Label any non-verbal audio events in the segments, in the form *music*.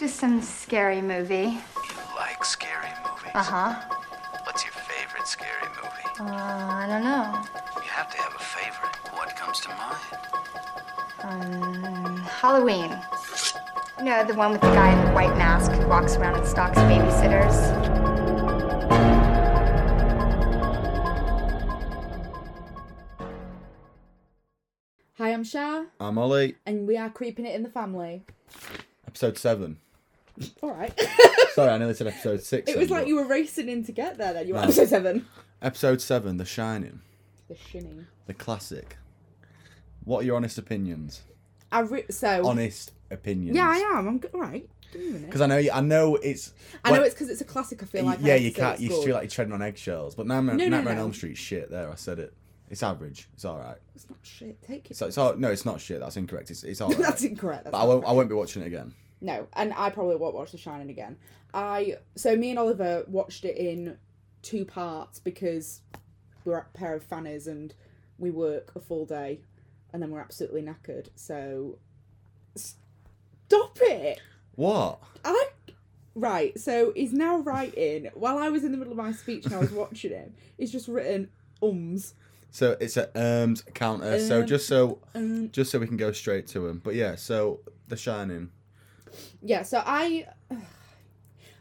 to some scary movie. You like scary movies? Uh huh. What's your favorite scary movie? Uh, I don't know. You have to have a favorite. What comes to mind? Um, Halloween. You know, the one with the guy in the white mask who walks around and stalks babysitters. Hi, I'm Shah, I'm Ollie. and we are creeping it in the family. Episode seven. *laughs* All right. *laughs* Sorry, I nearly said episode six. it was then, like but- you were racing in to get there. Then you were No. episode seven. Episode seven, The Shining, The Shining. the classic. What are your honest opinions? I re- so Honest opinions. yeah, I am. I'm good. Right. Give me a minute. Because I know, I know it's. I know it's because it's a classic. I feel like yeah, you can't. You good. feel like you're treading on eggshells. But Nightmare, No, no, Nightmare on no. Elm Street, shit. There, I said it. It's average. It's all right. it's not shit. Take it. So it's all. No, it's not shit. That's incorrect. It's it's all *laughs* right. That's incorrect. That's But I won't. I won't be watching it again. No, and I probably won't watch The Shining again. I so me and Oliver watched it in two parts because we're a pair of fanners and we work a full day, and then we're absolutely knackered. So stop it. What? I right. So he's now writing while I was in the middle of my speech and I was watching him. He's just written ums. So it's a ums counter. so Um, just so Um, just so we can go straight to him. But yeah, so The Shining. Yeah. So I. *sighs*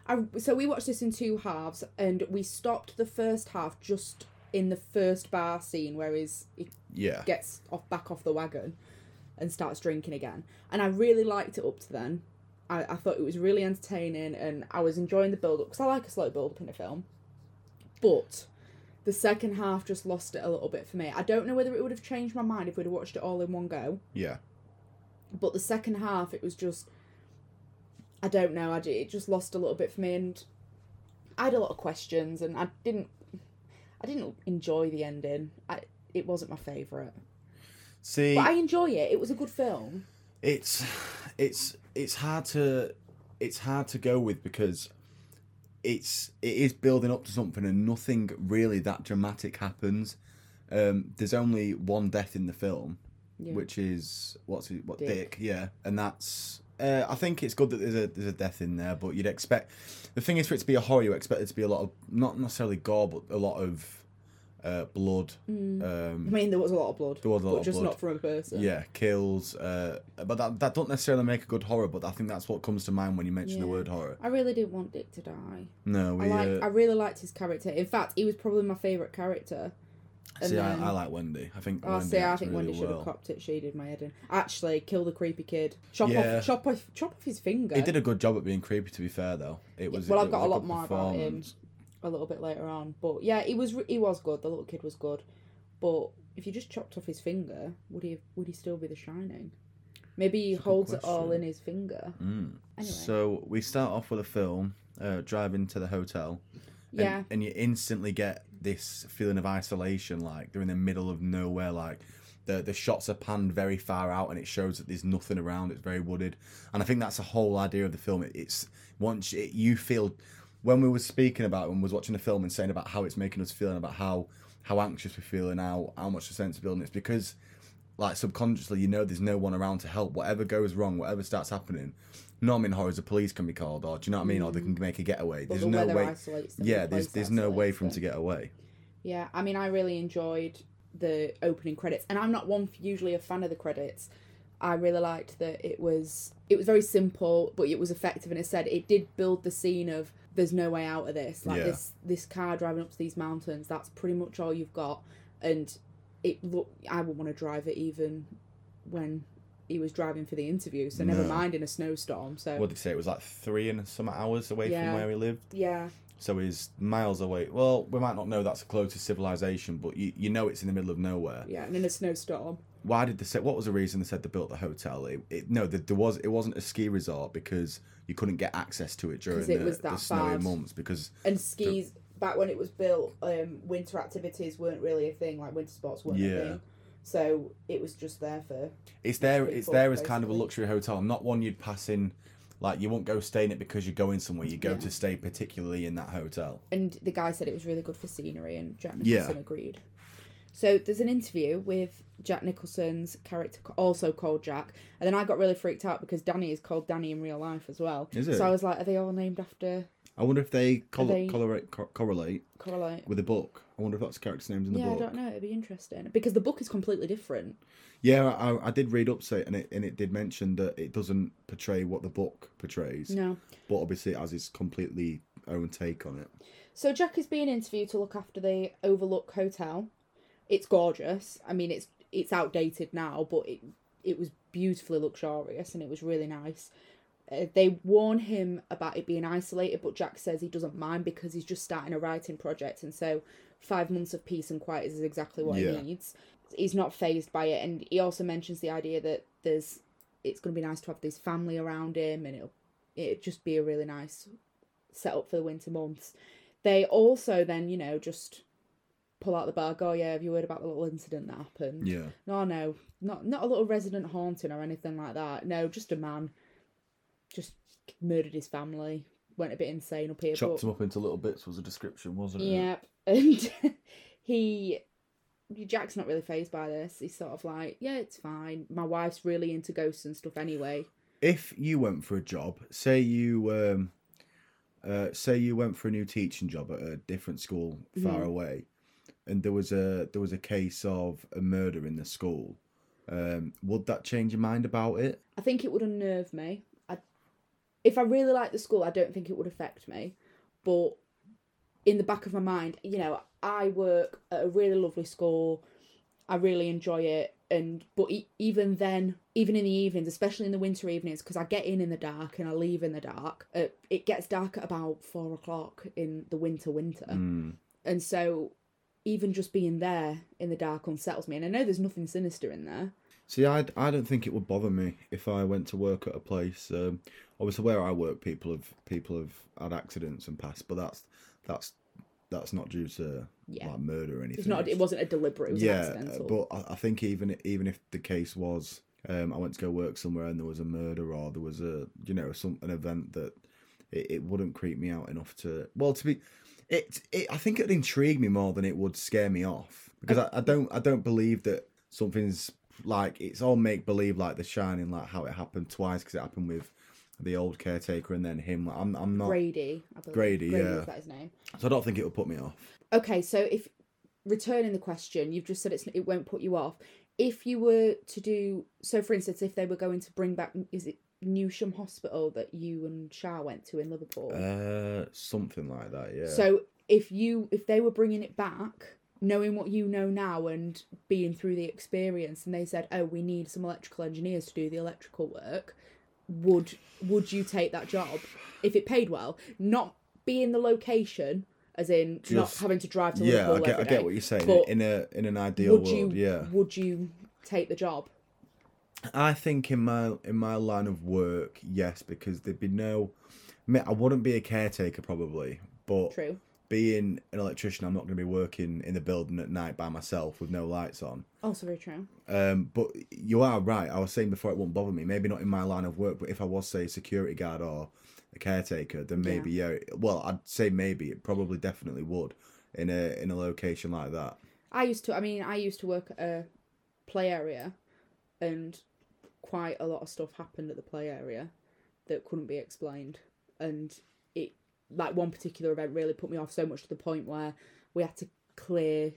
I, so we watched this in two halves, and we stopped the first half just in the first bar scene where he's, he Yeah. gets off back off the wagon and starts drinking again. And I really liked it up to then. I, I thought it was really entertaining and I was enjoying the build up because I like a slow build up in a film. But the second half just lost it a little bit for me. I don't know whether it would have changed my mind if we'd have watched it all in one go. Yeah. But the second half, it was just. I don't know. I, it just lost a little bit for me, and I had a lot of questions, and I didn't. I didn't enjoy the ending. I it wasn't my favourite, See. but I enjoy it. It was a good film. it's it's it's hard to it's hard to go with because it's it is building up to something and nothing really that dramatic happens um there's only one death in the film Yeah. which is what's it what Dick. dick, yeah and that's uh, I think it's good that there's a there's a death in there, but you'd expect the thing is for it to be a horror, you expect it to be a lot of not necessarily gore, but a lot of uh, blood. I Um, mean, there was a lot of blood, There was a lot but just blood. not from a person. yeah, kills. Uh, but that that don't necessarily make a good horror. But I think that's what comes to mind when you mention the word horror. I really didn't want Dick to die. No, we. I like. uh, I really liked his character. In fact, he was probably my favourite character. And see, then- I, I like Wendy. I think. Oh, Wendy see, I think really Wendy should have well. copped it. She did my head in. Actually, kill the creepy kid. Chop Yeah. off, chop off, chop off his finger. He did a good job at being creepy. To be fair, though, it was. well, it I've got a lot more about him a little bit later on, but yeah, he was he was good. The little kid was good, but if you just chopped off his finger, would he would he still be the Shining? Maybe he That's holds it all in his finger. Mm. Anyway. So we start off with a film, uh, driving to the hotel. And, Yeah. And you instantly get this feeling of isolation, like they're in the middle of nowhere, like the the shots are panned very far out and it shows that there's nothing around, it's very wooded. And I think that's the whole idea of the film. It, it's once it, you feel when we were speaking about when we was watching the film and saying about how it's making us feel and about how how anxious we feel and how, how much the sense of building it's because like subconsciously you know there's no one around to help whatever goes wrong whatever starts happening normally in horrors the police can be called or do you know what i mean or they can mm. make a getaway But there's the no way them, yeah the there's there's no way for them to get away Yeah, I mean, I really enjoyed the opening credits, and I'm not one usually a fan of the credits. I really liked that it was it was very simple, but it was effective, and it said it did build the scene of there's no way out of this. Like Yeah. this this car driving up to these mountains, that's pretty much all you've got, and it look I wouldn't want to drive it even when he was driving for the interview. So never No. mind in a snowstorm. So what did he say it was like three and some hours away Yeah. from where he lived yeah, so he's miles away well we might not know that's the closest civilization but you, you know it's in the middle of nowhere yeah, and in a snowstorm. why did they say what was the reason they said they built the hotel it, it no there, there was it wasn't a ski resort because you couldn't get access to it during 'Cause it the, was the that snowy bad. months because And skis back when it was built, um, winter activities weren't really a thing. Like winter sports weren't a Yeah. thing. So it was just there for. It's there. pretty It's there as kind of a luxury hotel, not one you'd pass in. Like you won't go stay in it because you're going somewhere. You go Yeah. to stay particularly in that hotel. And the guy said it was really good for scenery, and Jack Yeah. Nicholson agreed. So there's an interview with Jack Nicholson's character, also called Jack, and then I got really freaked out because Danny is called Danny in real life as well. Is it? So I was like, are they all named after I wonder if they, col- they- correlate, co- correlate correlate? with the book. I wonder if that's characters' names in the book. Yeah, I don't know. It'd be interesting because the book is completely different. Yeah, I, I did read up to it, and it and it did mention that it doesn't portray what the book portrays, No. but obviously it has its completely own take on it. So Jack is being interviewed to look after the Overlook Hotel. It's gorgeous. I mean, it's it's outdated now, but it it was beautifully luxurious and it was really nice. Uh, they warn him about it being isolated, but Jack says he doesn't mind because he's just starting a writing project, and so five months of peace and quiet is exactly what Yeah. he needs. He's not phased by it, and he also mentions the idea that there's it's going to be nice to have this family around him, and it'll it just be a really nice setup for the winter months. They also then, you know, just pull out the bug. Oh yeah, have you heard about the little incident that happened? Yeah, No, no, not not a little resident haunting or anything like that. No, just a man, just murdered his family. Went a bit insane up here. chopped but, them up into little bits was a description, wasn't it? Yep, *laughs* and he. Jack's not really phased by this. He's sort of like, yeah, it's fine. My wife's really into ghosts and stuff anyway. If you went for a job, say you um, uh, say you went for a new teaching job at a different school far Mhm. away, and there was a there was a case of a murder in the school, um, would that change your mind about it? I think it would unnerve me. If I really like the school, I don't think it would affect me. But in the back of my mind, you know, I work at a really lovely school. I really enjoy it, and but e- even then, even in the evenings, especially in the winter evenings, because I get in in the dark and I leave in the dark. Uh, it gets dark at about four o'clock in the winter winter, Mm. and so even just being there in the dark unsettles me. And I know there's nothing sinister in there. See, I, I don't think it would bother me if I went to work at a place. Um, obviously, where I work, people have people have had accidents and passed, but that's that's that's not due to Yeah. like murder or anything. It's not. It wasn't a deliberate. Was yeah, but I, I think even even if the case was, um, I went to go work somewhere and there was a murder or there was a you know some an event that it, it wouldn't creep me out enough to well to be it, it I think it'd intrigue me more than it would scare me off because I, I don't I don't believe that something's like it's all make believe like The Shining like how it happened twice because it happened with the old caretaker and then him. I'm I'm not Grady, I believe. Grady, yeah. is that his name? so I don't think it would put me off. Okay, so if returning the question, you've just said it's it won't put you off. If you were to do so, for instance, if they were going to bring back, is it Newsham Hospital that you and Shah went to in Liverpool? Uh, something like that, yeah. So if you if they were bringing it back, knowing what you know now and being through the experience, and they said, "Oh, we need some electrical engineers to do the electrical work," would would you take that job if it paid well? Not be in the location, as in not having to drive to yeah, I Liverpool get, I get what you're saying. but in a in an ideal would world, you yeah. would you take the job? I think in my in my line of work, yes, because there'd be no. I wouldn't be a caretaker probably, but True. Being an electrician, I'm not going to be working in the building at night by myself with no lights on. Also very true. Um, but you are right. I was saying before it wouldn't bother me. Maybe not in my line of work, but if I was say a security guard or a caretaker, then maybe yeah. Well, I'd say maybe it probably definitely would in a in a location like that. I used to. I mean, I used to work at a play area, and quite a lot of stuff happened at the play area that couldn't be explained, and like one particular event really put me off so much to the point where we had to clear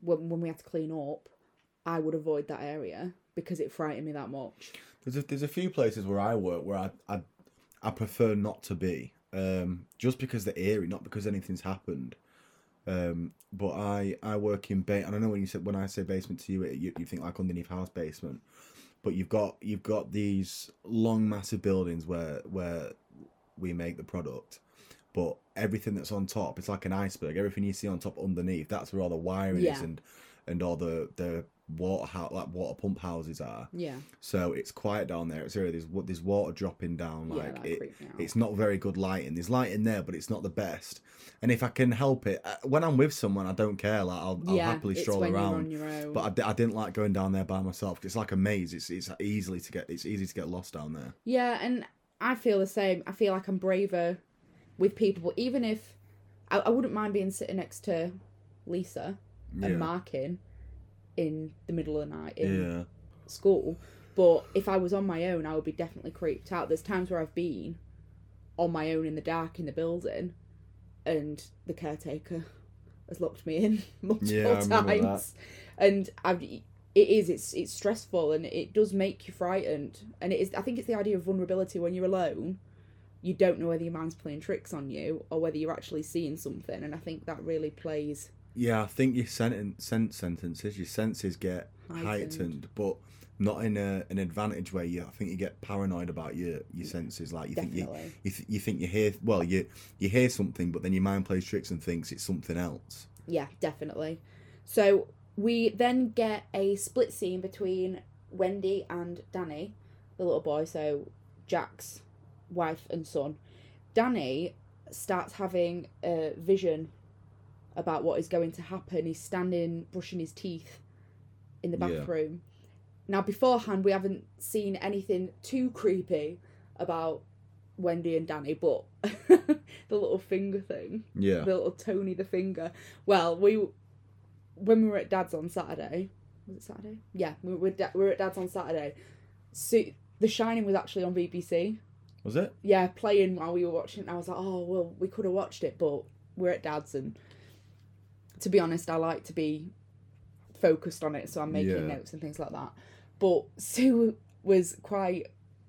when when we had to clean up. I would avoid that area because it frightened me that much. There's a, there's a few places where I work where I I, I prefer not to be, um, just because they're eerie, not because anything's happened. Um, but I I work in ba- and I know when you said when I say basement to you, it, you you think like underneath house basement, but you've got you've got these long massive buildings where where we make the product, but everything that's on top it's like an iceberg. Everything you see on top underneath that's where all the wiring Yeah. is and and all the the water like water pump houses are. Yeah, So it's quiet down there. It's really there's wa- there's water dropping down. Yeah, Like that it, creeped me out. it's not very good lighting. There's lighting there, but it's not the best. And if I can help it, uh, when I'm with someone, I don't care. Like I'll, I'll yeah. happily it's stroll around. on your own. But I, I didn't like going down there by myself. 'cause It's like a maze. It's it's easily to get. It's easy to get lost down there. Yeah, and I feel the same. I feel like I'm braver with people, even if I, I wouldn't mind being sitting next to Lisa Yeah. and marking in the middle of the night in Yeah. school. But if I was on my own, I would be definitely creeped out. There's times where I've been on my own in the dark in the building, and the caretaker has locked me in *laughs* multiple Yeah, I remember times, and I've. It is. It's it's stressful and it does make you frightened. And it is. I think it's the idea of vulnerability when you're alone. You don't know whether your mind's playing tricks on you or whether you're actually seeing something. And I think that really plays. Yeah, I think your sentence, sense sentences, your senses get Heightened. heightened, but not in a, an advantage way. You, I think you get paranoid about your, your senses. Like you think you you, th- you think you hear well you you hear something, but then your mind plays tricks and thinks it's something else. Yeah, definitely. So we then get a split scene between Wendy and Danny, the little boy, so Jack's wife and son. Danny starts having a vision about what is going to happen. He's standing brushing his teeth in the Yeah. bathroom. Now, beforehand, we haven't seen anything too creepy about Wendy and Danny, but *laughs* the little finger thing Yeah, the little Tony the finger. Well, we when we were at Dad's on Saturday, was it Saturday? Yeah, we were, da- we were at Dad's on Saturday. So The Shining was actually on BBC. Was it? Yeah, playing while we were watching. it, I was like, oh well, we could have watched it, but we're at Dad's, and to be honest, I like to be focused on it, so I'm making Yeah. notes and things like that. But *laughs* Sue was quite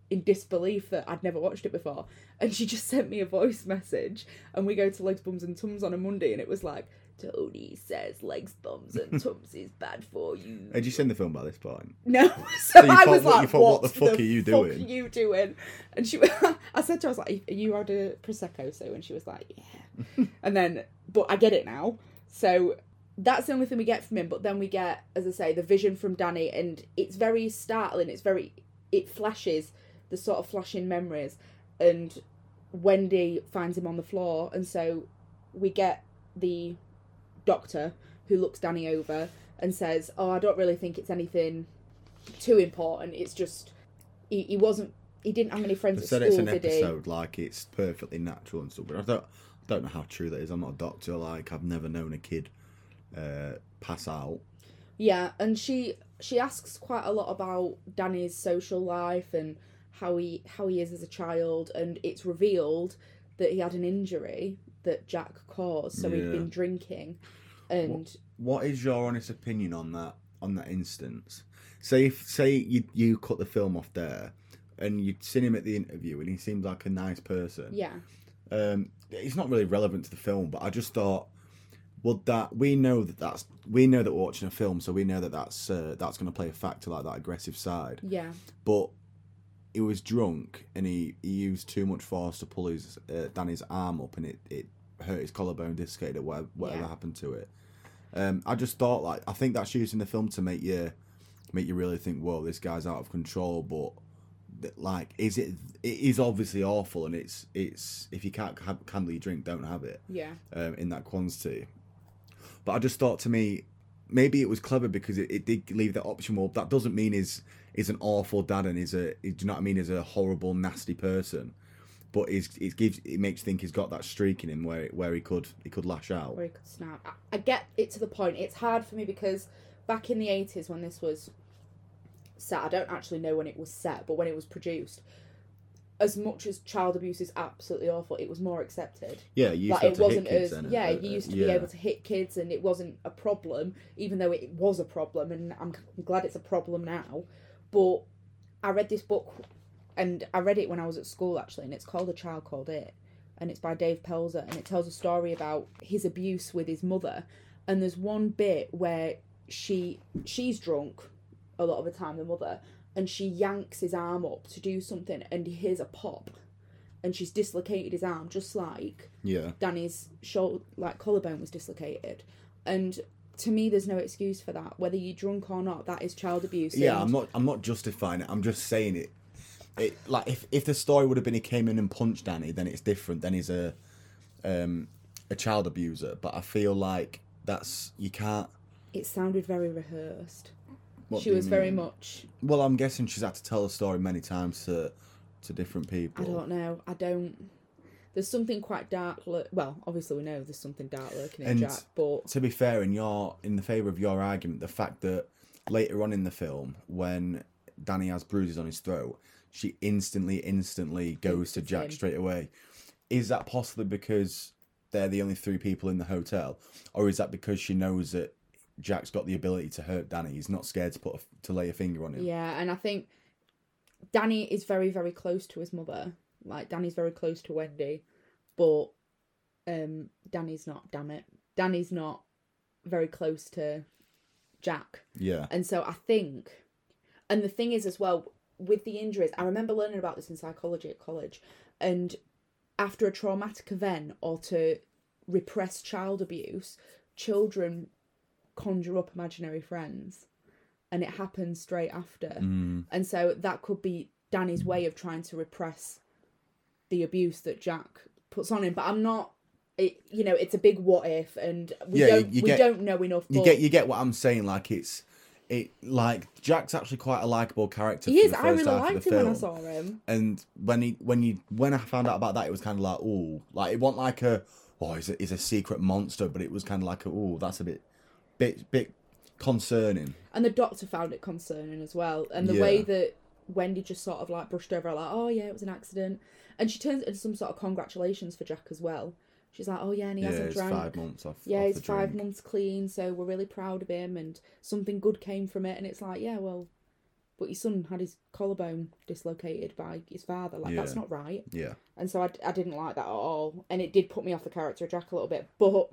in disbelief that I'd never watched it before, and she just sent me a voice message. And we go to Legs, Bums, and Tums on a Monday, and it was like, Tony says legs, bums, and *laughs* tums is bad for you. Had you seen the film by this point? No, *laughs* so, you I thought- was what- like, thought, what the fuck are you fuck doing?" are you doing? And she, *laughs* I said to her, I was like, "Are you had a prosecco?" So, and she was like, "Yeah." and then, but I get it now. So that's the only thing we get from him. But then we get, as I say, the vision from Danny, and it's very startling. It's very, it flashes the sort of flashing memories, and Wendy finds him on the floor, and so we get the doctor who looks Danny over and says, "Oh, I don't really think it's anything too important. It's just he, he wasn't he didn't have any friends They at said school, it's an did he? episode like it's perfectly natural and stuff, but I don't I don't know how true that is. I'm not a doctor. Like I've never known a kid uh, pass out. Yeah, and she she asks quite a lot about Danny's social life and how he how he is as a child, and it's revealed that he had an injury that Jack caused, so he'd Yeah. been drinking, and What is your honest opinion on that on that instance? Say if say you you cut the film off there, and you'd seen him at the interview, and he seemed like a nice person. yeah, Um, it's not really relevant to the film, but I just thought, well, that we know that that's we know that we're watching a film, so we know that that's uh, that's going to play a factor like that aggressive side. yeah, But he was drunk, and he, he used too much force to pull his uh, Danny's arm up, and it, it hurt his collarbone, dislocated, whatever, whatever Yeah. happened to it. Um, I just thought like I think that's used in the film to make you make you really think, whoa, this guy's out of control. But like, is it? It is obviously awful, and it's it's if you can't ha- handle your drink, don't have it yeah, um, in that quantity. But I just thought to me, maybe it was clever because it, it did leave that option. Well, that doesn't mean he's is an awful dad and is a do you know what I mean? Is a horrible, nasty person. But it gives it makes think he's got that streak in him where where he could he could lash out. where he could snap. I, I get it to the point. It's hard for me because back in the eighties when this was set, I don't actually know when it was set, but when it was produced, as much as child abuse is absolutely awful, it was more accepted. Yeah, you used like to it hit wasn't kids as then, yeah, uh, you uh, used to yeah. be able to hit kids and it wasn't a problem, even though it was a problem, and I'm glad it's a problem now. But I read this book, and I read it when I was at school actually, and it's called A Child Called It, and it's by Dave Pelzer, and it tells a story about his abuse with his mother, and there's one bit where she she's drunk a lot of the time, the mother, and she yanks his arm up to do something, and he hears a pop. And she's dislocated his arm, just like Yeah. Danny's shoulder, like collarbone was dislocated, and to me, there's no excuse for that. Whether you're drunk or not, that is child abuse. Yeah, and- I'm not. I'm not justifying it. I'm just saying it. It like if if the story would have been he came in and punched Danny, then it's different. Then he's a um a child abuser. But I feel like that's you can't. It sounded very rehearsed. What she was very much. Well, I'm guessing she's had to tell the story many times to to different people. I don't know. I don't. there's something quite dark. Lur- well, obviously we know there's something dark lurking in And- Jack, but to be fair, in your in the favour of your argument, the fact that later on in the film, when Danny has bruises on his throat, she instantly, instantly goes to Jack straight away. Is that possibly because they're the only three people in the hotel, or is that because she knows that Jack's got the ability to hurt Danny? He's not scared to put a, to lay a finger on him. yeah, and I think Danny is very, very close to his mother. Like Danny's very close to Wendy, but um, Danny's not. Damn it, Danny's not very close to Jack. Yeah. And so I think, and the thing is as well, with the injuries, I remember learning about this in psychology at college. And after a traumatic event or to repress child abuse, children conjure up imaginary friends. And it happens straight after. Mm. And so that could be Danny's way of trying to repress the abuse that Jack puts on him. But I'm not. It, you know, it's a big what if, and we Yeah, don't you we get- don't know enough. You get you get what I'm saying. Like it's it like Jack's actually quite a likable character. He is. The I really liked him when I film. saw him. And when he when you when I found out about that, it was kind of like oh, like it wasn't like a oh, he's a, he's a secret monster, but it was kind of like oh, that's a bit bit bit concerning. And the doctor found it concerning as well. And the Yeah. way that Wendy just sort of like brushed over, like, oh yeah, it was an accident. And she turns it into some sort of congratulations for Jack as well. She's like, oh yeah, and he yeah, hasn't drank. five months off. yeah, off he's five drink. months clean, so we're really proud of him, and something good came from it. And it's like, yeah, well, but your son had his collarbone dislocated by his father. Like, that's not right. Yeah, And so I, I didn't like that at all. And it did put me off the character of Jack a little bit. But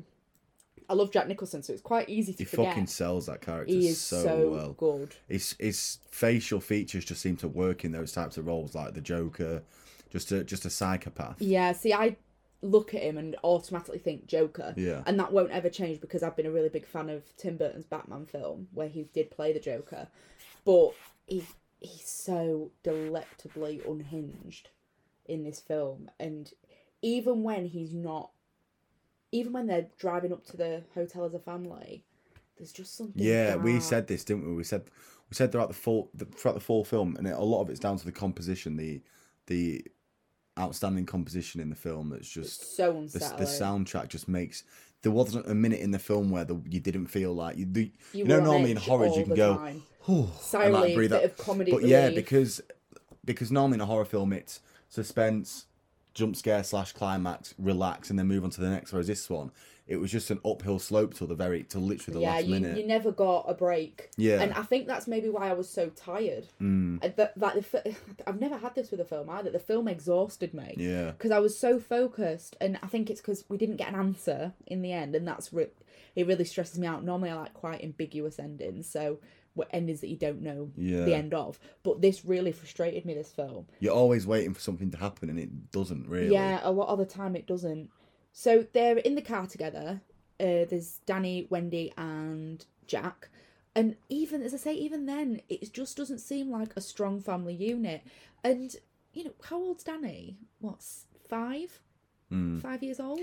I love Jack Nicholson, so it's quite easy to he forget. fucking sells that character he is so, so, well. good. His his facial features just seem to work in those types of roles, like the Joker, just a just a psychopath. Yeah, see, I look at him and automatically think Joker. Yeah. And that won't ever change because I've been a really big fan of Tim Burton's Batman film where he did play the Joker. But he he's so delectably unhinged in this film. And even when he's not even when they're driving up to the hotel as a family, there's just something Yeah, we said this, didn't we? We said we said throughout the full the, throughout the full film, and it, a lot of it's down to the composition, the the outstanding composition in the film. That's just so the, unsettling. the soundtrack just makes. There wasn't a minute in the film where the, you didn't feel like you. The, you, You know, normally in horror you can go, time. Sigh like, breathe bit out. of comedy But yeah, because because normally in a horror film it's suspense, jump scare slash climax, relax, and then move on to the next. Whereas this one, it was just an uphill slope till the very till literally the yeah, last you, minute. you never got a break. Yeah. and I think that's maybe why I was so tired. Mm, And That, like the, *laughs* I've never had this with a film either. The film exhausted me yeah. because I was so focused, and I think it's because we didn't get an answer in the end, and that's re- it really stresses me out. Normally, I like quite ambiguous endings, so what endings that you don't know Yeah. the end of. But this really frustrated me. This film. You're always waiting for something to happen, and it doesn't really. Yeah, a lot of the time it doesn't. So they're in the car together. Uh, there's Danny, Wendy, and Jack. And even, as I say, even then, it just doesn't seem like a strong family unit. And, you know, how old's Danny? What's five? Mm. Five years old?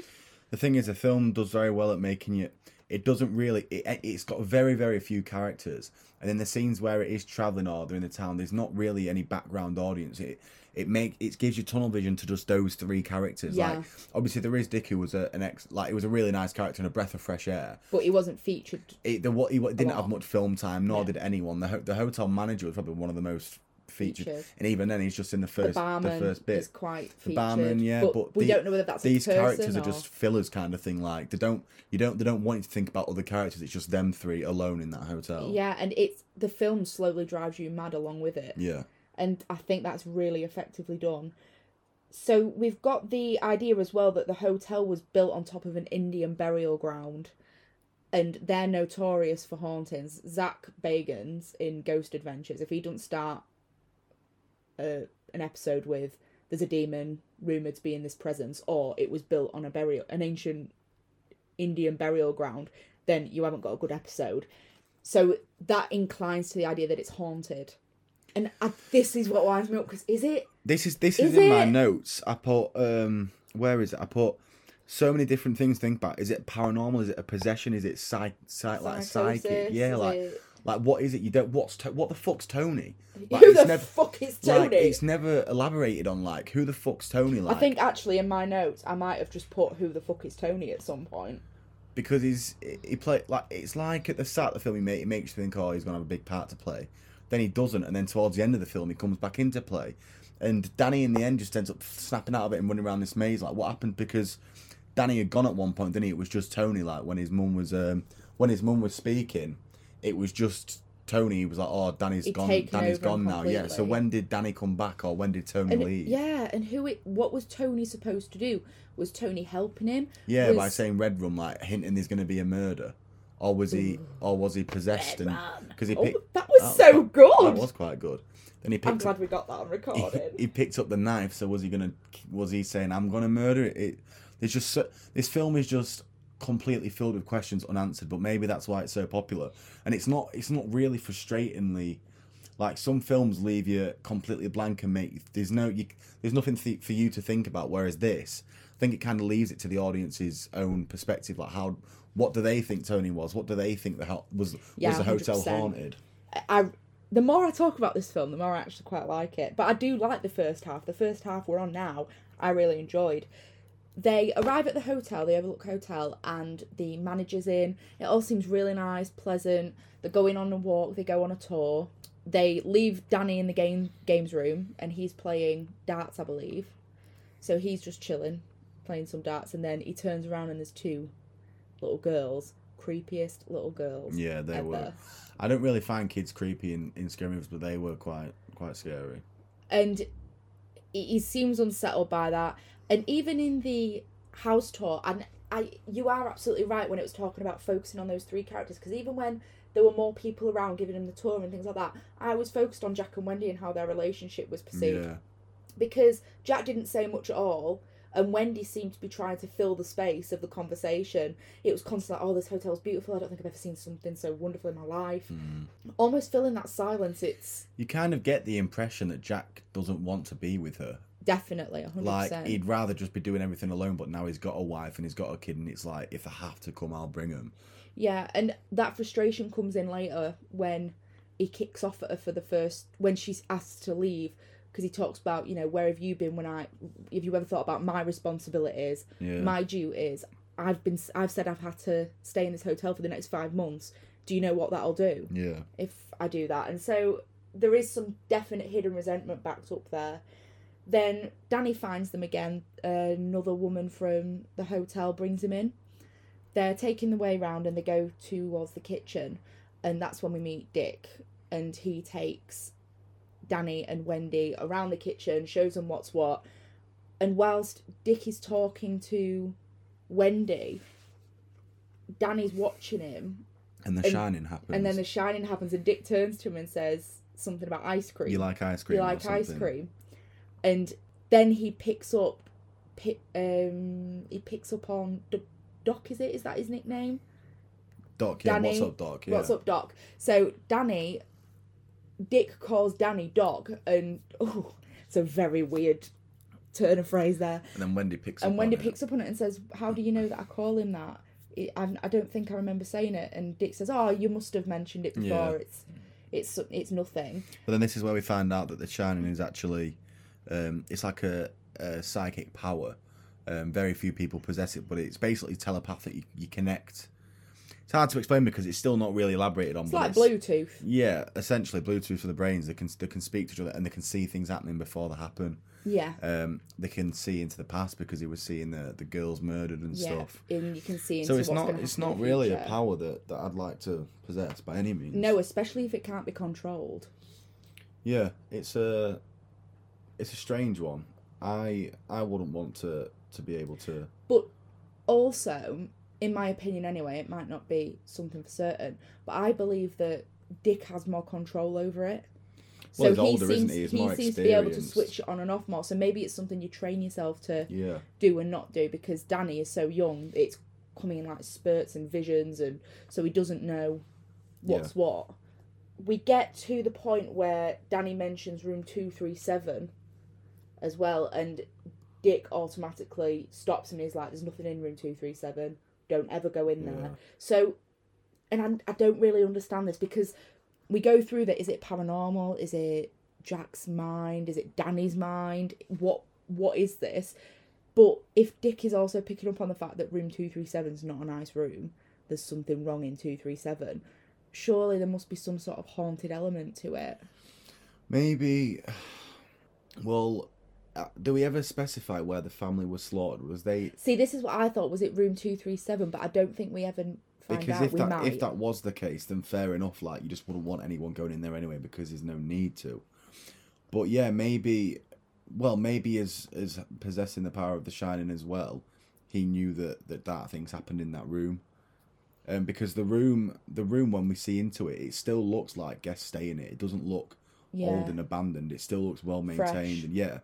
The thing is, the film does very well at making you. It doesn't really. It, it's got very, very few characters, and in the scenes where it is traveling or they're in the town, there's not really any background audience. It it make it gives you tunnel vision to just those three characters. Yeah. Like obviously, there is Dick who was a, an ex. Like it was a really nice character and a breath of fresh air. But he wasn't featured. It the what he didn't lot. have much film time, nor Yeah. did anyone. The the hotel manager was probably one of the most featured, Featured. and even then, he's just in the The first barman the first bit. is quite the barman, yeah, but, but, we the- don't know whether that's these characters or... are just fillers, kind of thing. Like they don't, you don't, they don't want you to think about other characters. It's just them three alone in that hotel. Yeah, and it's the film slowly drives you mad along with it. yeah, and I think that's really effectively done. So we've got the idea as well that the hotel was built on top of an Indian burial ground, and they're notorious for hauntings. Zak Bagans in Ghost Adventures, if he doesn't start uh, an episode with "There's a demon rumored to be in this presence," or it was built on a burial, an ancient Indian burial ground, then you haven't got a good episode. So that inclines to the idea that it's haunted. And I, this is what winds me up because is it? this is this is, Is in my notes. I put um, where is it? I put so many different things to think about. Is it paranormal? Is it a possession? Is it psych, psych like psychic? Yeah, Is like it- Like, what is it? You don't. What's to, what the fuck's Tony? Like, who the never- fuck is Like, Tony? it's never elaborated on like who the fuck's Tony. Like, I think actually in my notes I might have just put who the fuck is Tony at some point. because he's he played like it's like at the start of the film he, make, he makes you think oh he's gonna have a big part to play, then he doesn't, and then towards the end of the film he comes back into play, and Danny in the end just ends up snapping out of it and running around this maze. Like what happened? Because Danny had gone at one point, didn't he? It was just Tony. Like when his mum was um when his mum was speaking, it was just. Tony He was like, "Oh, Danny's He'd gone. Danny's gone now." Yeah. So when did Danny come back, or when did Tony And leave? yeah, and who it what was Tony supposed to do? Was Tony helping him? Yeah, was, by saying Red Rum, like hinting there's going to be a murder, or was he, or was he possessed? And because he Oh, picked, that was was so quite- good. That was quite good. Then he I'm picked. glad Up, we got that on he, recording. he picked up the knife. So was he gonna? Was he saying I'm gonna murder it? it there's just so, this film is just completely filled with questions unanswered. But maybe that's why it's so popular. And it's not. It's not really frustratingly. Like some films leave you completely blank and make there's no you, there's nothing th- for you to think about. Whereas this, I think it kind of leaves it to the audience's own perspective. Like how, what do they think Tony was? What do they think the hell was Yeah, was the hotel 100%. haunted? I the more I talk about this film, the more I actually quite like it. But I do like the first half. The first half we're on now, I really enjoyed. They arrive at the hotel, the Overlook Hotel, and the manager's in. It all seems really nice, pleasant. They're going on a walk, they go on a tour. They leave Danny in the game games room and he's playing darts, I believe. So he's just chilling, playing some darts, and then he turns around and there's two little girls, creepiest little girls. Yeah, they ever. were. I don't really find kids creepy in, in scary movies, but they were quite quite scary. and he, seems unsettled by that. And even in the house tour, and I, you are absolutely right when it was talking about focusing on those three characters, because even when there were more people around giving him the tour and things like that, I was focused on Jack and Wendy and how their relationship was perceived. Yeah, Because Jack didn't say much at all, and Wendy seemed to be trying to fill the space of the conversation. It was constantly, oh, this hotel's beautiful. I don't think I've ever seen something so wonderful in my life. Hmm. Almost filling that silence. It's you kind of get the impression that Jack doesn't want to be with her. definitely 100%. Like he'd rather just be doing everything alone, but now he's got a wife and he's got a kid, and it's like if I have to come, I'll bring him. Yeah, and that frustration comes in later when he kicks off at her for the first when she's asked to leave because he talks about you know where have you been when I have you ever thought about my responsibilities, Yeah. my duties. I've been I've said I've had to stay in this hotel for the next five months. Do you know what that'll do Yeah, if I do that? And so there is some definite hidden resentment backed up there. Then Danny finds them again. Another woman from the hotel brings him in. They're taking the way round and they go towards the kitchen, and that's when we meet Dick. And he takes Danny and Wendy around the kitchen, shows them what's what. And whilst Dick is talking to Wendy, Danny's watching him, and The And- Shining happens. and then the shining happens, and Dick turns to him and says something about ice cream. you like ice cream? You like ice cream, and then he picks up, pi- um, he picks up on D- Doc. Is it? Is that his nickname? Doc, yeah. What's up, Doc? Yeah. What's up, Doc? So Danny, Dick calls Danny Doc, and oh, it's a very weird turn of phrase there. And then Wendy picks up. And Wendy on it. picks up on it and says, "How do you know that I call him that? I, I I don't think I remember saying it." And Dick says, "Oh, you must have mentioned it before. Yeah. It's it's it's nothing." But then this is where we find out that the Shining is actually, um, it's like a, a psychic power. Um, very few people possess it, but it's basically telepathic. You, you connect. It's hard to explain because it's still not really elaborated on. It's like Bluetooth. Yeah, essentially Bluetooth for the brains. They can they can speak to each other and they can see things happening before they happen. Yeah. Um, they can see into the past because he was seeing the the girls murdered and Yeah, stuff. and you can see into So it's not it's not really a power that, that I'd like to possess by any means. No, especially if it can't be controlled. Yeah, it's a it's a strange one. I I wouldn't want to to be able to. But also, in my opinion anyway, it might not be something for certain, but I believe that Dick has more control over it. Well, he's older, isn't seems he? He's more seems to be able to switch it on and off more. So maybe it's something you train yourself to Yeah, do and not do because Danny is so young. It's coming in like spurts and visions, and so he doesn't know what's what. We get to the point where Danny mentions room two three seven, as well, and Dick automatically stops him. and He's like, "There's nothing in room two three seven. Don't ever go in there." Yeah. So and I, I don't really understand this because we go through that. Is it paranormal? Is it Jack's mind? Is it Danny's mind? What what is this? But if Dick is also picking up on the fact that room two three seven is not a nice room, there's something wrong in two three seven. Surely there must be some sort of haunted element to it. Maybe. Well, uh, do we ever specify where the family was slaughtered? Was they See, this is what I thought. Was it room two three seven? But I don't think we ever find because out. if we that might. if that was the case, then fair enough. Like you just wouldn't want anyone going in there anyway because there's no need to. But yeah, maybe. Well, maybe as as possessing the power of the shining as well, he knew that that that things happened in that room. Um, because the room, the room when we see into it, it still looks like guests stay in it. It doesn't look Yeah. old and abandoned. It still looks well maintained, Fresh. and yeah.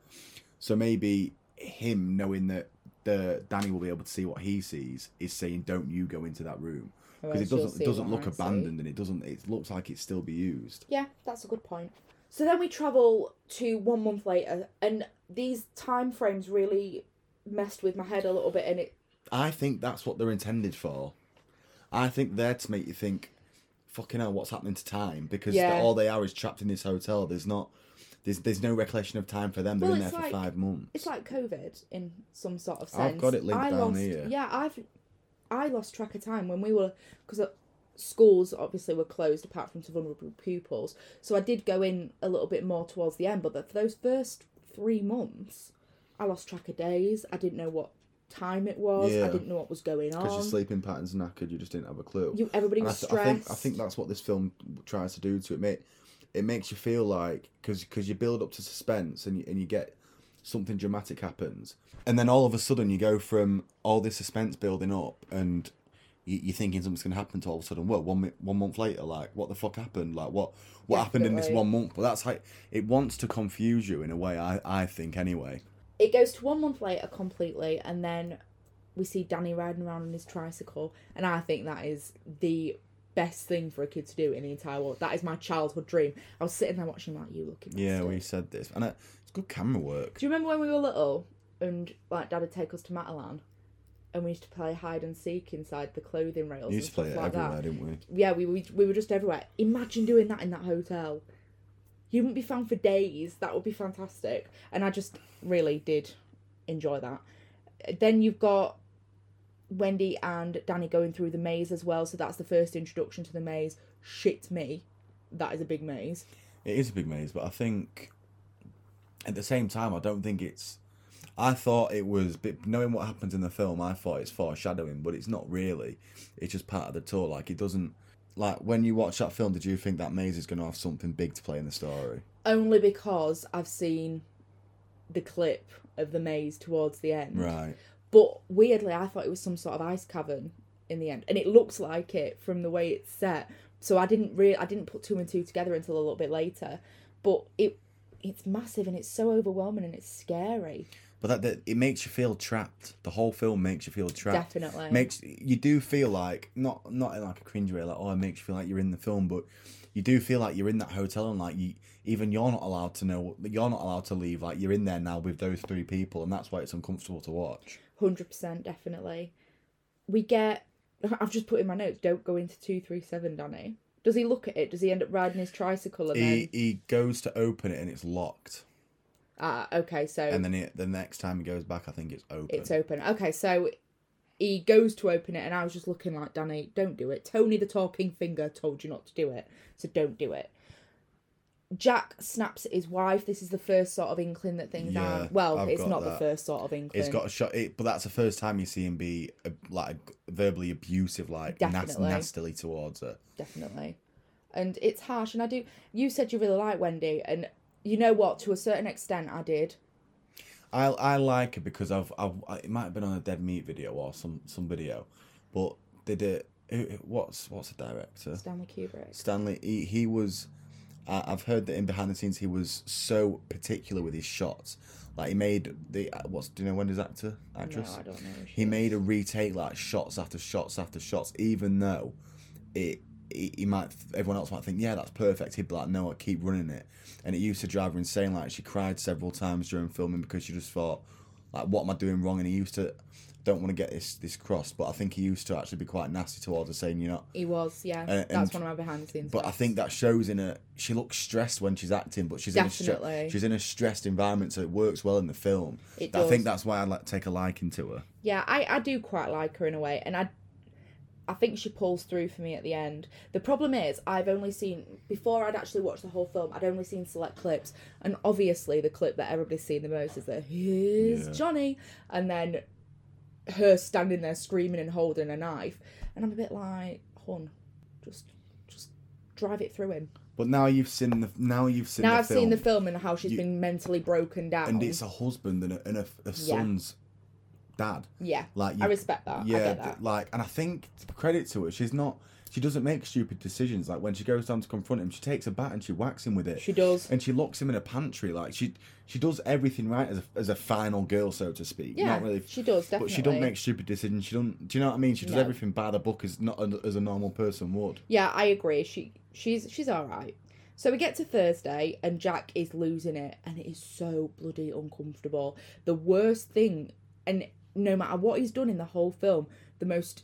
So maybe him knowing that the Danny will be able to see what he sees is saying, "Don't you go into that room." Because it doesn't it doesn't look abandoned and it doesn't it looks like it still be used. Yeah, that's a good point. So then we travel to one month later, and these time frames really messed with my head a little bit, and it I think that's what they're intended for. I think they're to make you think, fucking hell, what's happening to time? Because Yeah. all they are is trapped in this hotel. There's not there's there's no recollection of time for them. They're Well, in there for like- five months. it's like COVID in some sort of sense. I've got it linked I down lost, here. Yeah, I've I lost track of time when we were because uh, schools obviously were closed apart from to vulnerable pupils. So I did go in a little bit more towards the end, but for those first three months, I lost track of days. I didn't know what time it was. I didn't know what was going on. because your sleeping patterns knackered, you just didn't have a clue. You, everybody And I, was th- stressed. I think I think that's what this film tries to do to it. Make it makes you feel like because you build up to suspense and you, and you get something dramatic happens, and then all of a sudden you go from all this suspense building up and you, you're thinking something's going to happen to all of a sudden. Well, one one month later, like what the fuck happened? Like what what happened in this one month? But that's how it wants to confuse you in a way. I I think anyway. It goes to one month later completely and then we see danny riding around on his tricycle and i think that is the best thing for a kid to do in the entire world that is my childhood dream i was sitting there watching like you looking Yeah, bastard." we said this, and uh, it's good camera work. do you remember when we were little and like dad would take us to matalan and we used to play hide and seek inside the clothing rails We used to play it like everywhere, that didn't we? yeah we, we, we were just everywhere imagine doing that in that hotel you wouldn't be found for days that would be fantastic and i just really did enjoy that then you've got wendy and danny going through the maze as well so that's the first introduction to the maze shit me that is a big maze It is a big maze, but I think at the same time, I don't think it's. I thought it was, knowing what happens in the film, I thought it's foreshadowing, but it's not really. It's just part of the tour. Like it doesn't. Like when you watch that film, did you think that maze is going to have something big to play in the story? only because i've seen the clip of the maze towards the end Right. But weirdly, I thought it was some sort of ice cavern in the end, and it looks like it from the way it's set. So I didn't really, I didn't put two and two together until a little bit later. But it, it's massive and it's so overwhelming and it's scary. But that, that it makes you feel trapped. The whole film makes you feel trapped. Definitely. makes you do feel like not not in like a cringe way, like oh, it makes you feel like you're in the film, but you do feel like you're in that hotel and like you even you're not allowed to know you're not allowed to leave. Like you're in there now with those three people, and that's why it's uncomfortable to watch. Hundred percent, definitely. We get. I've just put in my notes. Don't go into two three seven, Danny. Does he look at it? Does he end up riding his tricycle and He then? he goes to open it and it's locked, Ah, okay. So and then it, the next time he goes back, I think it's open. It's open. Okay, so he goes to open it, and I was just looking like, Danny, don't do it. Tony the talking finger told you not to do it, so don't do it. Jack snaps at his wife. This is the first sort of inkling that things Yeah, aren't. Well, I've it's got not the that. first sort of inkling. It's got a shot, it, but that's the first time you see him be uh, like verbally abusive, like nas- Definitely. nastily towards her. definitely, and it's harsh. And I do. You said you really like Wendy, and you know what? To a certain extent, I did. I I like it because I've I've it might have been on a dead meat video or some some video, but they did it. what's what's the director Stanley Kubrick. Stanley he he was I I've heard that in behind the scenes he was so particular with his shots like he made the uh, what's do you know Wendy's actor actress No, I don't know. he is. made a retake like shots after shots after shots even though it he, he might everyone else might think yeah that's perfect he'd be like no I keep running it and it used to drive her insane like she cried several times during filming because she just thought like what am I doing wrong? And he used to don't want to get this this cross, but I think he used to actually be quite nasty towards her, saying you're not. He was, yeah. That's and- one of my behind the scenes. But I think that shows in a she looks stressed when she's acting, but she's in a Definitely. stre- she's in a stressed environment, so it works well in the film. It does. I think that's why I like take a liking to her. Yeah, I, I do quite like her in a way, and I I think she pulls through for me at the end. The problem is I've only seen before I'd actually watched the whole film. I'd only seen select clips, and obviously the clip that everybody's seen the most is the "Here's Yeah. Johnny," and then her standing there screaming and holding a knife, and I'm a bit like, "Hun, just just drive it through him." But now you've seen the now you've seen now the I've film, seen the film and how she's you- been mentally broken down. and it's a husband and a, and a, a son's dad. yeah, Like you, I respect that. I Yeah, get that. like, and I think credit to her, she's not. She doesn't make stupid decisions. Like when she goes down to confront him, she takes a bat and she whacks him with it. She does. and she locks him in a pantry. Like she, she does everything right as a, as a final girl, so to speak. Yeah, not really. she does, But she don't make stupid decisions. She don't. Do you know what I mean? She does No. everything by the book as not as a normal person would. Yeah, I agree. She she's she's all right. So we get to Thursday and Jack is losing it and it is so bloody uncomfortable. The worst thing and no matter what he's done in the whole film, the most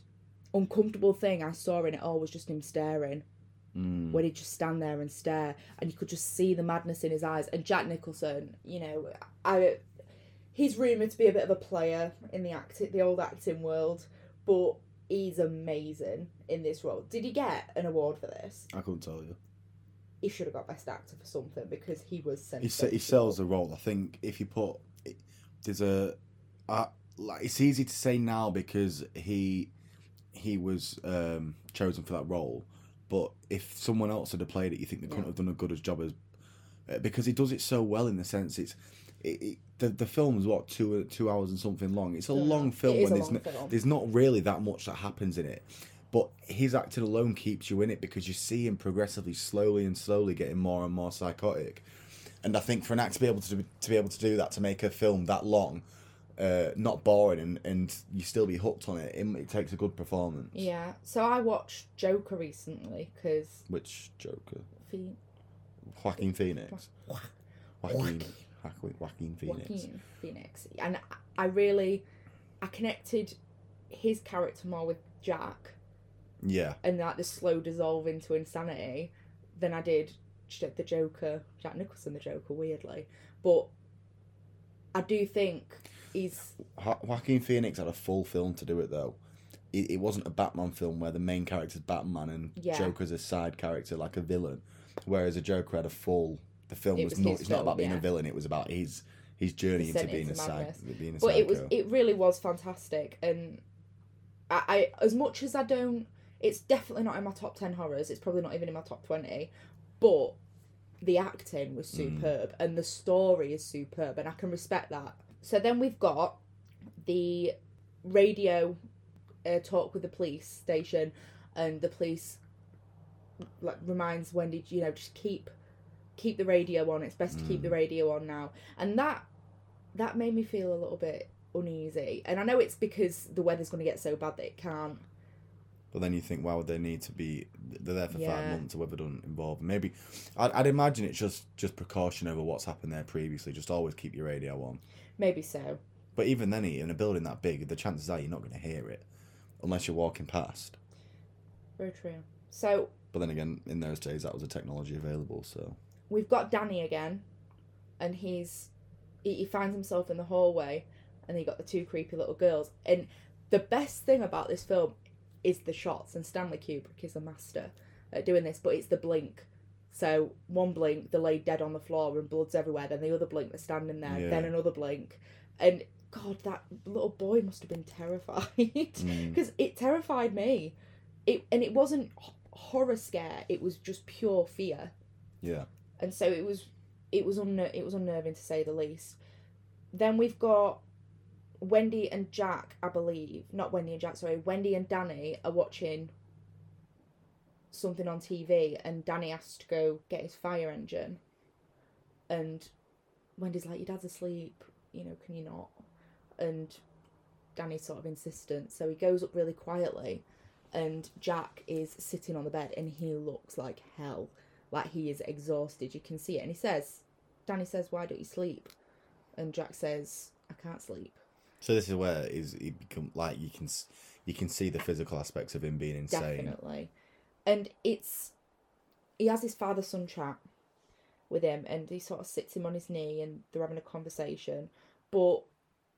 uncomfortable thing I saw in it all was just him staring. Mm. When he'd just stand there and stare and you could just see the madness in his eyes. And Jack Nicholson, you know, I he's rumoured to be a bit of a player in the act the old acting world, but he's amazing in this role. Did he get an award for this? I couldn't tell you. he should have got best actor for something because he was He se- he sells the role. I think if you put there's a uh, like it's easy to say now because he he was um, chosen for that role, but if someone else had played it, you think they couldn't Yeah. have done a good as job as uh, because he does it so well in the sense it's. It, it, the the film's what two two hours and something long. It's a Yeah. long film is when there's no, film. there's not really that much that happens in it, but his acting alone keeps you in it because you see him progressively, slowly and slowly getting more and more psychotic. And I think for an actor to be able to to be able to do that, to make a film that long, uh, not boring, and, and you still be hooked on it, it, it takes a good performance. Yeah. So I watched Joker recently because Which Joker? Fe- Joaquin Phoenix. Joaquin. Joaquin, Joaquin Phoenix. Joaquin Phoenix, and I really, I connected his character more with Jack Yeah. and like the slow dissolve into insanity than I did the Joker, Jack Nicholson, the Joker. Weirdly, but I do think he's Jo- Joaquin Phoenix had a full film to do it though. It, it wasn't a Batman film where the main character's Batman and Yeah. Joker's a side character like a villain, whereas a Joker had a full. The film It was, was not. It's not about being yeah. a villain. It was about his his journey into being a into side, madness. being a but it was it really was fantastic and I, I as much as I don't it's definitely not in my top 10 horrors it's probably not even in my top 20 but the acting was Mm. superb and the story is superb and I can respect that so then we've got the radio uh, talk with the police station and the police like reminds Wendy you know just keep keep the radio on it's best to keep the radio on now and that that made me feel a little bit uneasy. And I know it's because the weather's going to get so bad that it can't. But then you think, why would they need to be? They're there for five months, or whether done involved. Maybe, I'd, I'd imagine it's just just precaution over what's happened there previously. Just always keep your radio on. Maybe so. But even then, in a building that big, the chances are you're not going to hear it unless you're walking past. Very true. So But then again, in those days, that was a technology available. So we've got Danny again, and he's he, he finds himself in the hallway, and he got the two creepy little girls. And the best thing about this film is the shots, and Stanley Kubrick is a master at doing this. But it's the blink. So one blink, they're laid dead on the floor and blood's everywhere. Then the other blink, they're standing there. Yeah. Then another blink, and God, that little boy must have been terrified mm. *laughs* because it terrified me. It and it wasn't horror scare. It was just pure fear yeah, and so it was it was unner- it was unnerving to say the least. Then we've got Wendy and Jack, I believe, not Wendy and Jack, sorry, Wendy and Danny are watching something on TV, and Danny has to go get his fire engine, and Wendy's like, "Your dad's asleep, you know, can you not?" And Danny's sort of insistent, so he goes up really quietly, and Jack is sitting on the bed, and he looks like hell like he is exhausted. You can see it. And he says, Danny says, Why don't you sleep? And Jack says, I can't sleep. So this is where is he become like you can you can see the physical aspects of him being insane. Definitely. And it's he has his father son chat with him and he sort of sits him on his knee and they're having a conversation. But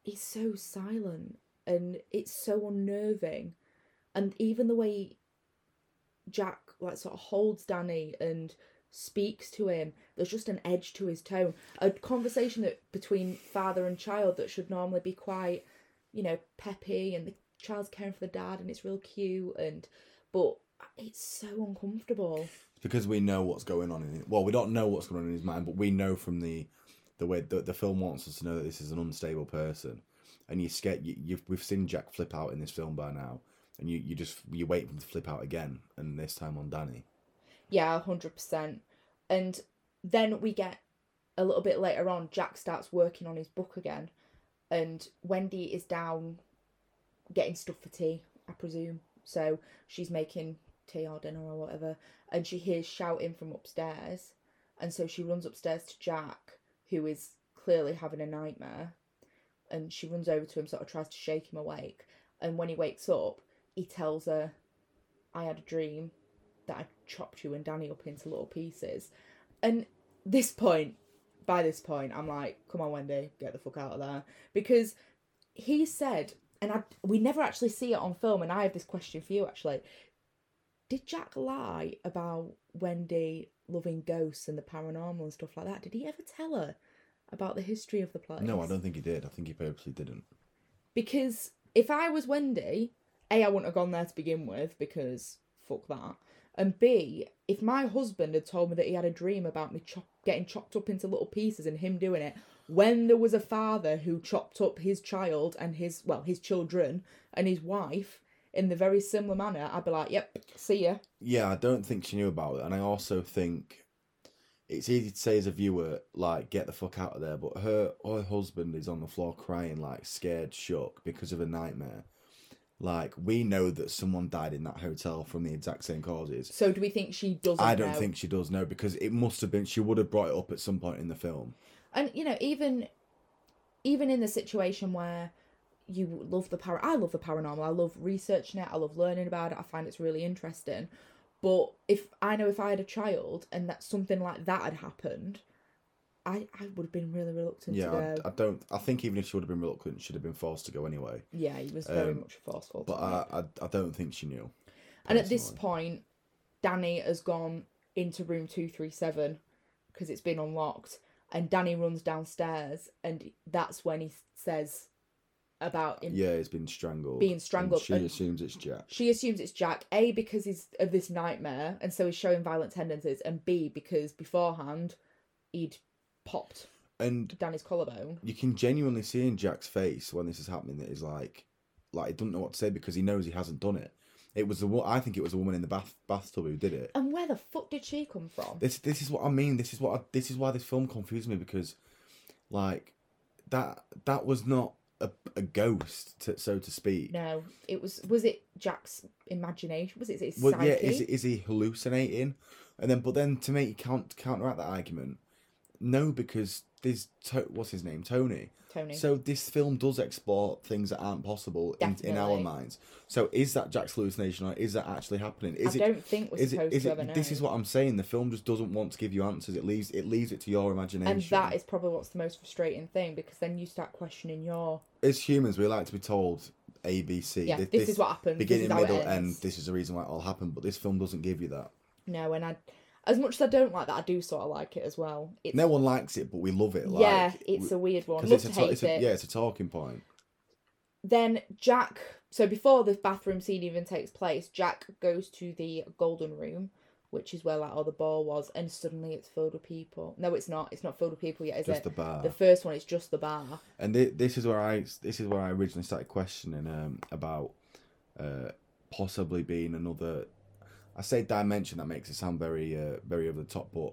he's so silent and it's so unnerving. And even the way Jack like sort of holds Danny and speaks to him, there's just an edge to his tone. A conversation that between father and child that should normally be quite, you know, peppy and the child's caring for the dad and it's real cute and but it's so uncomfortable. Because we know what's going on in it. Well, we don't know what's going on in his mind, but we know from the the way the, the film wants us to know that this is an unstable person, and you're scared. You, you've we've seen Jack flip out in this film by now, and you, you just you wait for him to flip out again, and this time on Danny. Yeah, hundred percent. And then we get a little bit later on. Jack starts working on his book again, and Wendy is down getting stuff for tea, I presume. So she's making tea or dinner or whatever, and she hears shouting from upstairs, and so she runs upstairs to Jack, who is clearly having a nightmare, and she runs over to him, sort of tries to shake him awake, and when he wakes up, he tells her, "I had a dream that I chopped you and Danny up into little pieces. And this point, by this point, I'm like, come on, Wendy, get the fuck out of there. Because he said, and I, we never actually see it on film, and I have this question for you actually. Did Jack lie about Wendy loving ghosts and the paranormal and stuff like that? Did he ever tell her about the history of the place? No, I don't think he did. I think he purposely didn't. Because if I was Wendy, A, I wouldn't have gone there to begin with because fuck that. And B, if my husband had told me that he had a dream about me chop- getting chopped up into little pieces and him doing it, when there was a father who chopped up his child and his, well, his children and his wife in the very similar manner, I'd be like, yep, see ya. Yeah, I don't think she knew about it, and I also think it's easy to say as a viewer, like, get the fuck out of there. But her, her husband is on the floor crying, like, scared, shook because of a nightmare. Like, we know that someone died in that hotel from the exact same causes. So do we think she doesn't I don't know? think she does know because it must have been. She would have brought it up at some point in the film. and you know even even in the situation where you love the para i love the paranormal i love researching it i love learning about it i find it's really interesting but if i know if i had a child and that something like that had happened i i would have been really reluctant Yeah, to go I, I don't. I think even if she would have been reluctant, she'd have been forced to go anyway. yeah he was very um, much forceful But. I, I, I don't think she knew. And at this point, Danny has gone into room 237 because it's been unlocked. And Danny runs downstairs, and that's when he says about him. Yeah, he's been strangled. Being and strangled, She and- assumes it's Jack. She assumes it's Jack, A, because he's of this nightmare, and so he's showing violent tendencies, and B, because beforehand he'd popped And Danny's collarbone. you can genuinely see in Jack's face when this is happening that he's like, like he doesn't know what to say because he knows he hasn't done it. It was the wo- I think it was a woman in the bath bathtub who did it. And where the fuck did she come from? This this is what I mean. This is what I, this is why this film confused me because, like, that that was not a, a ghost, to, so to speak. No, it was. Was it Jack's imagination? Was it his Well, psyche? yeah, is is he hallucinating? And then, but then to make you count counteract that argument, no, because there's to- what's his name, Tony. Tony. So this film does explore things that aren't possible in, in our Definitely. minds. So is that Jack's hallucination or is that actually happening? Is I it? don't think we're Is it? supposed Is to ever it? know. This is what I'm saying. The film just doesn't want to give you answers. It leaves it leaves it to your imagination. and that is probably what's the most frustrating thing because then you start questioning your as humans, we like to be told A, B, C. Yeah, Thi- this is what happened, this Beginning, is how it middle, ends. end. This is the reason why it all happened. But this film doesn't give you that. no and i as much as i don't like that i do sort of like it as well it's No one likes it, but we love it. Like, yeah it's a weird one. it's a, ta- it's a it yeah, it's a talking point. then jack so before the bathroom scene even takes place jack goes to the golden room which is where like all the ball was and suddenly it's filled with people no it's not it's not filled with people yet is Just it the bar. the first one it's just the bar And thi- this is where I this is where I originally started questioning um, about uh, possibly being another. I say dimension that makes it sound very uh, very over the top, but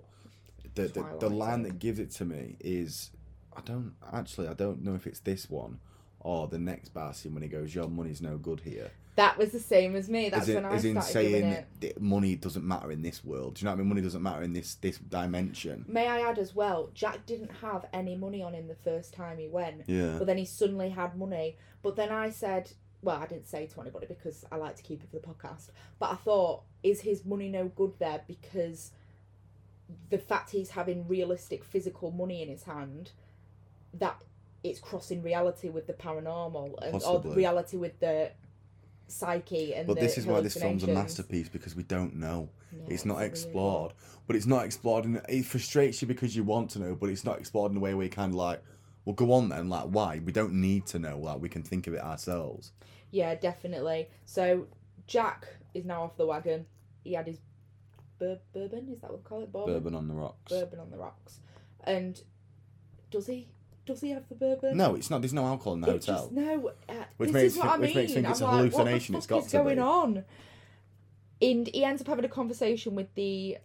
the the, the line that gives it to me is I don't actually I don't know if it's this one or the next bar scene when he goes, "Your money's no good here." That was the same as me. That's as in, when I as in started doing saying it. money doesn't matter in this world. Do you know what I mean? Money doesn't matter in this this dimension. May I add as well, Jack didn't have any money on him the first time he went. Yeah. But then he suddenly had money. But then I said, well, I didn't say to anybody because I like to keep it for the podcast. But I thought, is his money no good there because the fact he's having realistic physical money in his hand, that it's crossing reality with the paranormal and or Possibly. reality with the psyche and But the this is why this film's a masterpiece because we don't know. Yeah, it's not really explored. But it's not explored and it frustrates you because you want to know, but it's not explored in a way where you kind of like, well, go on then. Like, why? We don't need to know. Like, we can think of it ourselves. Yeah, definitely. So Jack is now off the wagon. He had his bur- bourbon. Is that what we call it? Bourbon. Bourbon on the rocks. Bourbon on the rocks. And does he? Does he have the bourbon? No, it's not. There's no alcohol in the hotel. Just, no. Uh, Which this makes is what I which mean. makes you think I'm it's a like, hallucination, What it's the fuck got is to going be. on? And he ends up having a conversation with the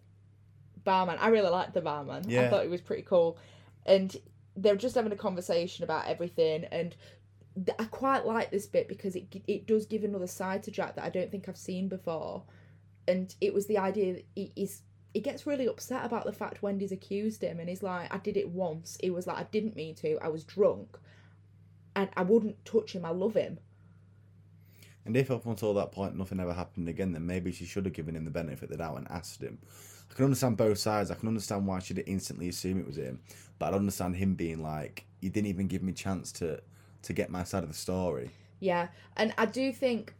barman. I really liked the barman. I Yeah. thought it was pretty cool. And they're just having a conversation about everything. And I quite like this bit because it it does give another side to Jack that I don't think I've seen before. And it was the idea that he, he's he gets really upset about the fact Wendy's accused him, and he's like, "I did it once." He was like, "I didn't mean to. I was drunk, and I wouldn't touch him. I love him." And if up until that point nothing ever happened again, then maybe she should have given him the benefit of the doubt and asked him. I can understand both sides. I can understand why she'd instantly assume it was him, but I don't understand him being like, "You didn't even give me a chance to to get my side of the story." Yeah, and I do think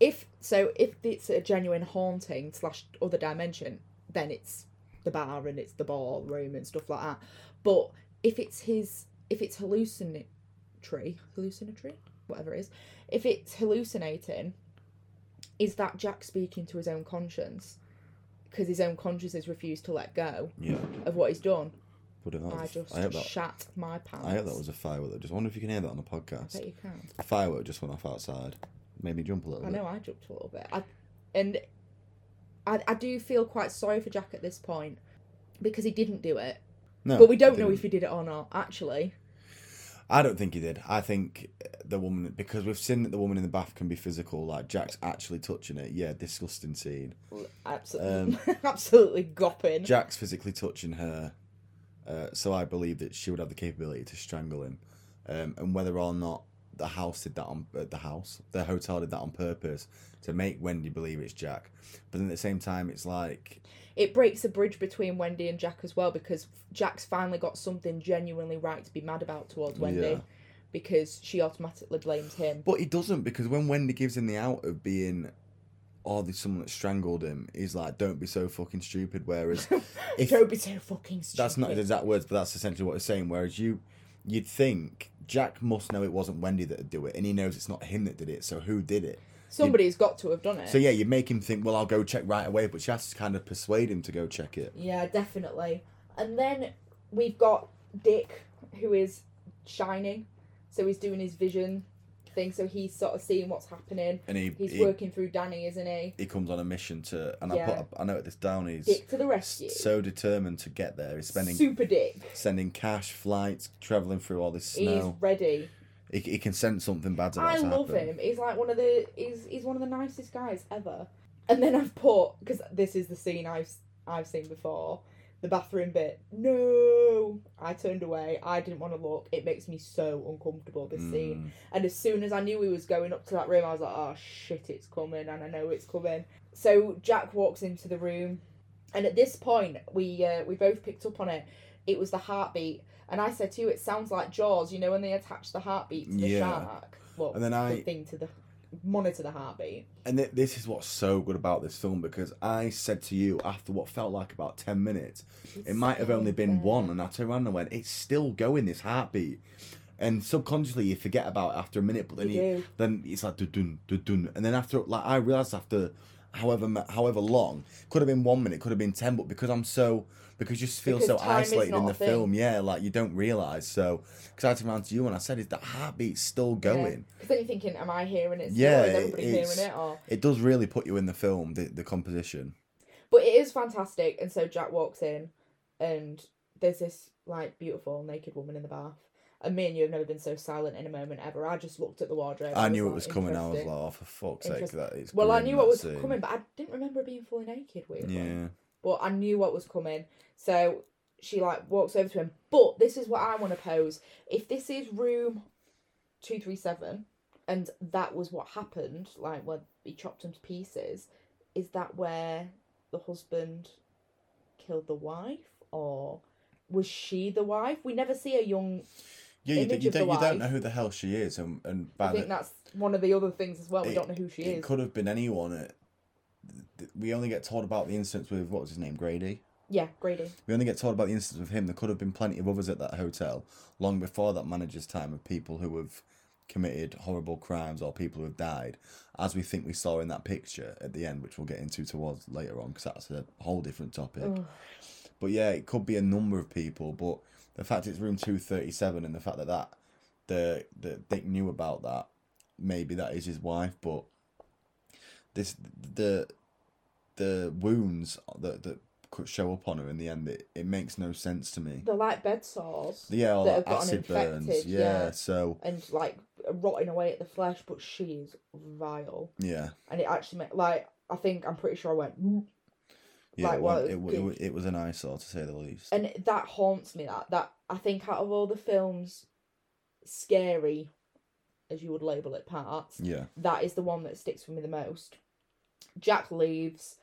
if so, if it's a genuine haunting slash other dimension, then it's the bar and it's the ballroom and stuff like that. But if it's his, if it's hallucinatory, hallucinatory, whatever it is, if it's hallucinating, is that Jack speaking to his own conscience? Because his own conscience has refused to let go Yeah, of what he's done. That was, I just I hope that shat my pants. I hope that was a firework. I just wonder if you can hear that on the podcast. I bet you can. A firework just went off outside. Made me jump a little I bit. know I jumped a little bit. I, and I, I do feel quite sorry for Jack at this point because he didn't do it. No, but we don't know if he did it or not, actually. I don't think he did. I think the woman because we've seen that the woman in the bath can be physical. Like Jack's actually touching it. Yeah, disgusting scene. Absolutely. Um, *laughs* absolutely gopping. Jack's physically touching her, uh, so I believe that she would have the capability to strangle him. Um, and whether or not the house did that on uh, the house, the hotel did that on purpose to make Wendy believe it's Jack. But then at the same time, it's like It breaks a bridge between Wendy and Jack as well because Jack's finally got something genuinely right to be mad about towards Wendy Yeah. because she automatically blames him. But he doesn't because when Wendy gives him the out of being, oh, there's someone that strangled him, he's like, don't be so fucking stupid. Whereas, *laughs* if Don't be so fucking stupid. that's not his exact words, but that's essentially what he's saying. Whereas you, you'd think Jack must know it wasn't Wendy that would do it, and he knows it's not him that did it. So who did it? Somebody's got to have done it. So yeah, you make him think, well, I'll go check right away, but she has to kind of persuade him to go check it. Yeah, definitely. And then we've got Dick, who is shining. So he's doing his vision thing. So he's sort of seeing what's happening. And he He's he, working through Danny, isn't he? he comes on a mission to, and Yeah. I put I note this down. He's Dick to the rescue. so determined to get there. He's spending Super Dick. sending cash, flights, traveling through all this snow. He's ready. He, he can sense something bad's about I to love happen. him. He's like one of the. He's he's one of the nicest guys ever. And then I've put because this is the scene I've I've seen before. The bathroom bit. No, I turned away. I didn't want to look. It makes me so uncomfortable. This scene. Mm. And as soon as I knew he was going up to that room, I was like, oh shit, it's coming, and I know it's coming. So Jack walks into the room, and at this point, we uh, we both picked up on it. It was the heartbeat, and I said to you, it sounds like Jaws. You know when they attach the heartbeat to the Yeah. shark. Well, And then the I- thing to the monitor the heartbeat. And th- this is what's so good about this film because I said to you after what felt like about 10 minutes, it might have only been one. And I turned around and went, it's still going, this heartbeat. And subconsciously you forget about it after a minute, but then You you, then it's like dun dun dun, and then after like I realized after however however long could have been one minute, could have been ten, but because I'm so because you just feel Because so is isolated in the a thing. film, yeah, like you don't realize. So because I turned around to you and I said, "Is that heartbeat still going?" Because then you're thinking, am I hearing it? Still? Yeah, is everybody hearing it? Or It does really put you in the film, the the composition. But it is fantastic, and so Jack walks in, and there's this like beautiful naked woman in the bath, And me and you have never been so silent in a moment ever. I just looked at the wardrobe. I knew it like, was coming. I was like, oh, for fuck's sake, that is. well, I knew what was scene. coming, but I didn't remember being fully naked. Weirdly. Yeah. But I knew what was coming. So she like walks over to him. But this is what I want to pose. If this is room two three seven, and that was what happened, like when he chopped him to pieces, is that where the husband killed the wife, or was she the wife? We never see a young. Yeah, you, image you don't. You don't know who the hell she is, and and I think that's one of the other things as well. We it- don't know who she it is. could have been anyone. We only get told about the instance with what was his name, Grady. Yeah, Grady. We only get told about the instance with him. There could have been plenty of others at that hotel long before that manager's time of people who have committed horrible crimes or people who have died, as we think we saw in that picture at the end, which we'll get into towards later on because that's a whole different topic. Ugh. But yeah, it could be a number of people. But the fact it's room two thirty seven and the fact that that the the Dick knew about that, maybe that is his wife. But this the the wounds that that could show up on her in the end, it, it makes no sense to me. They're like bed sores. Yeah, that have acid burns. Yeah, yeah. so and like rotting away at the flesh, but she is vile. yeah, And it actually meant like I think I'm pretty sure I went "Mm." yeah, Like, it, well, it it, was it, wa- good. it was an eyesore to say the least. and that haunts me. That that I think out of all the films, scary, as you would label it, parts, yeah, that is the one that sticks with me the most. Jack leaves,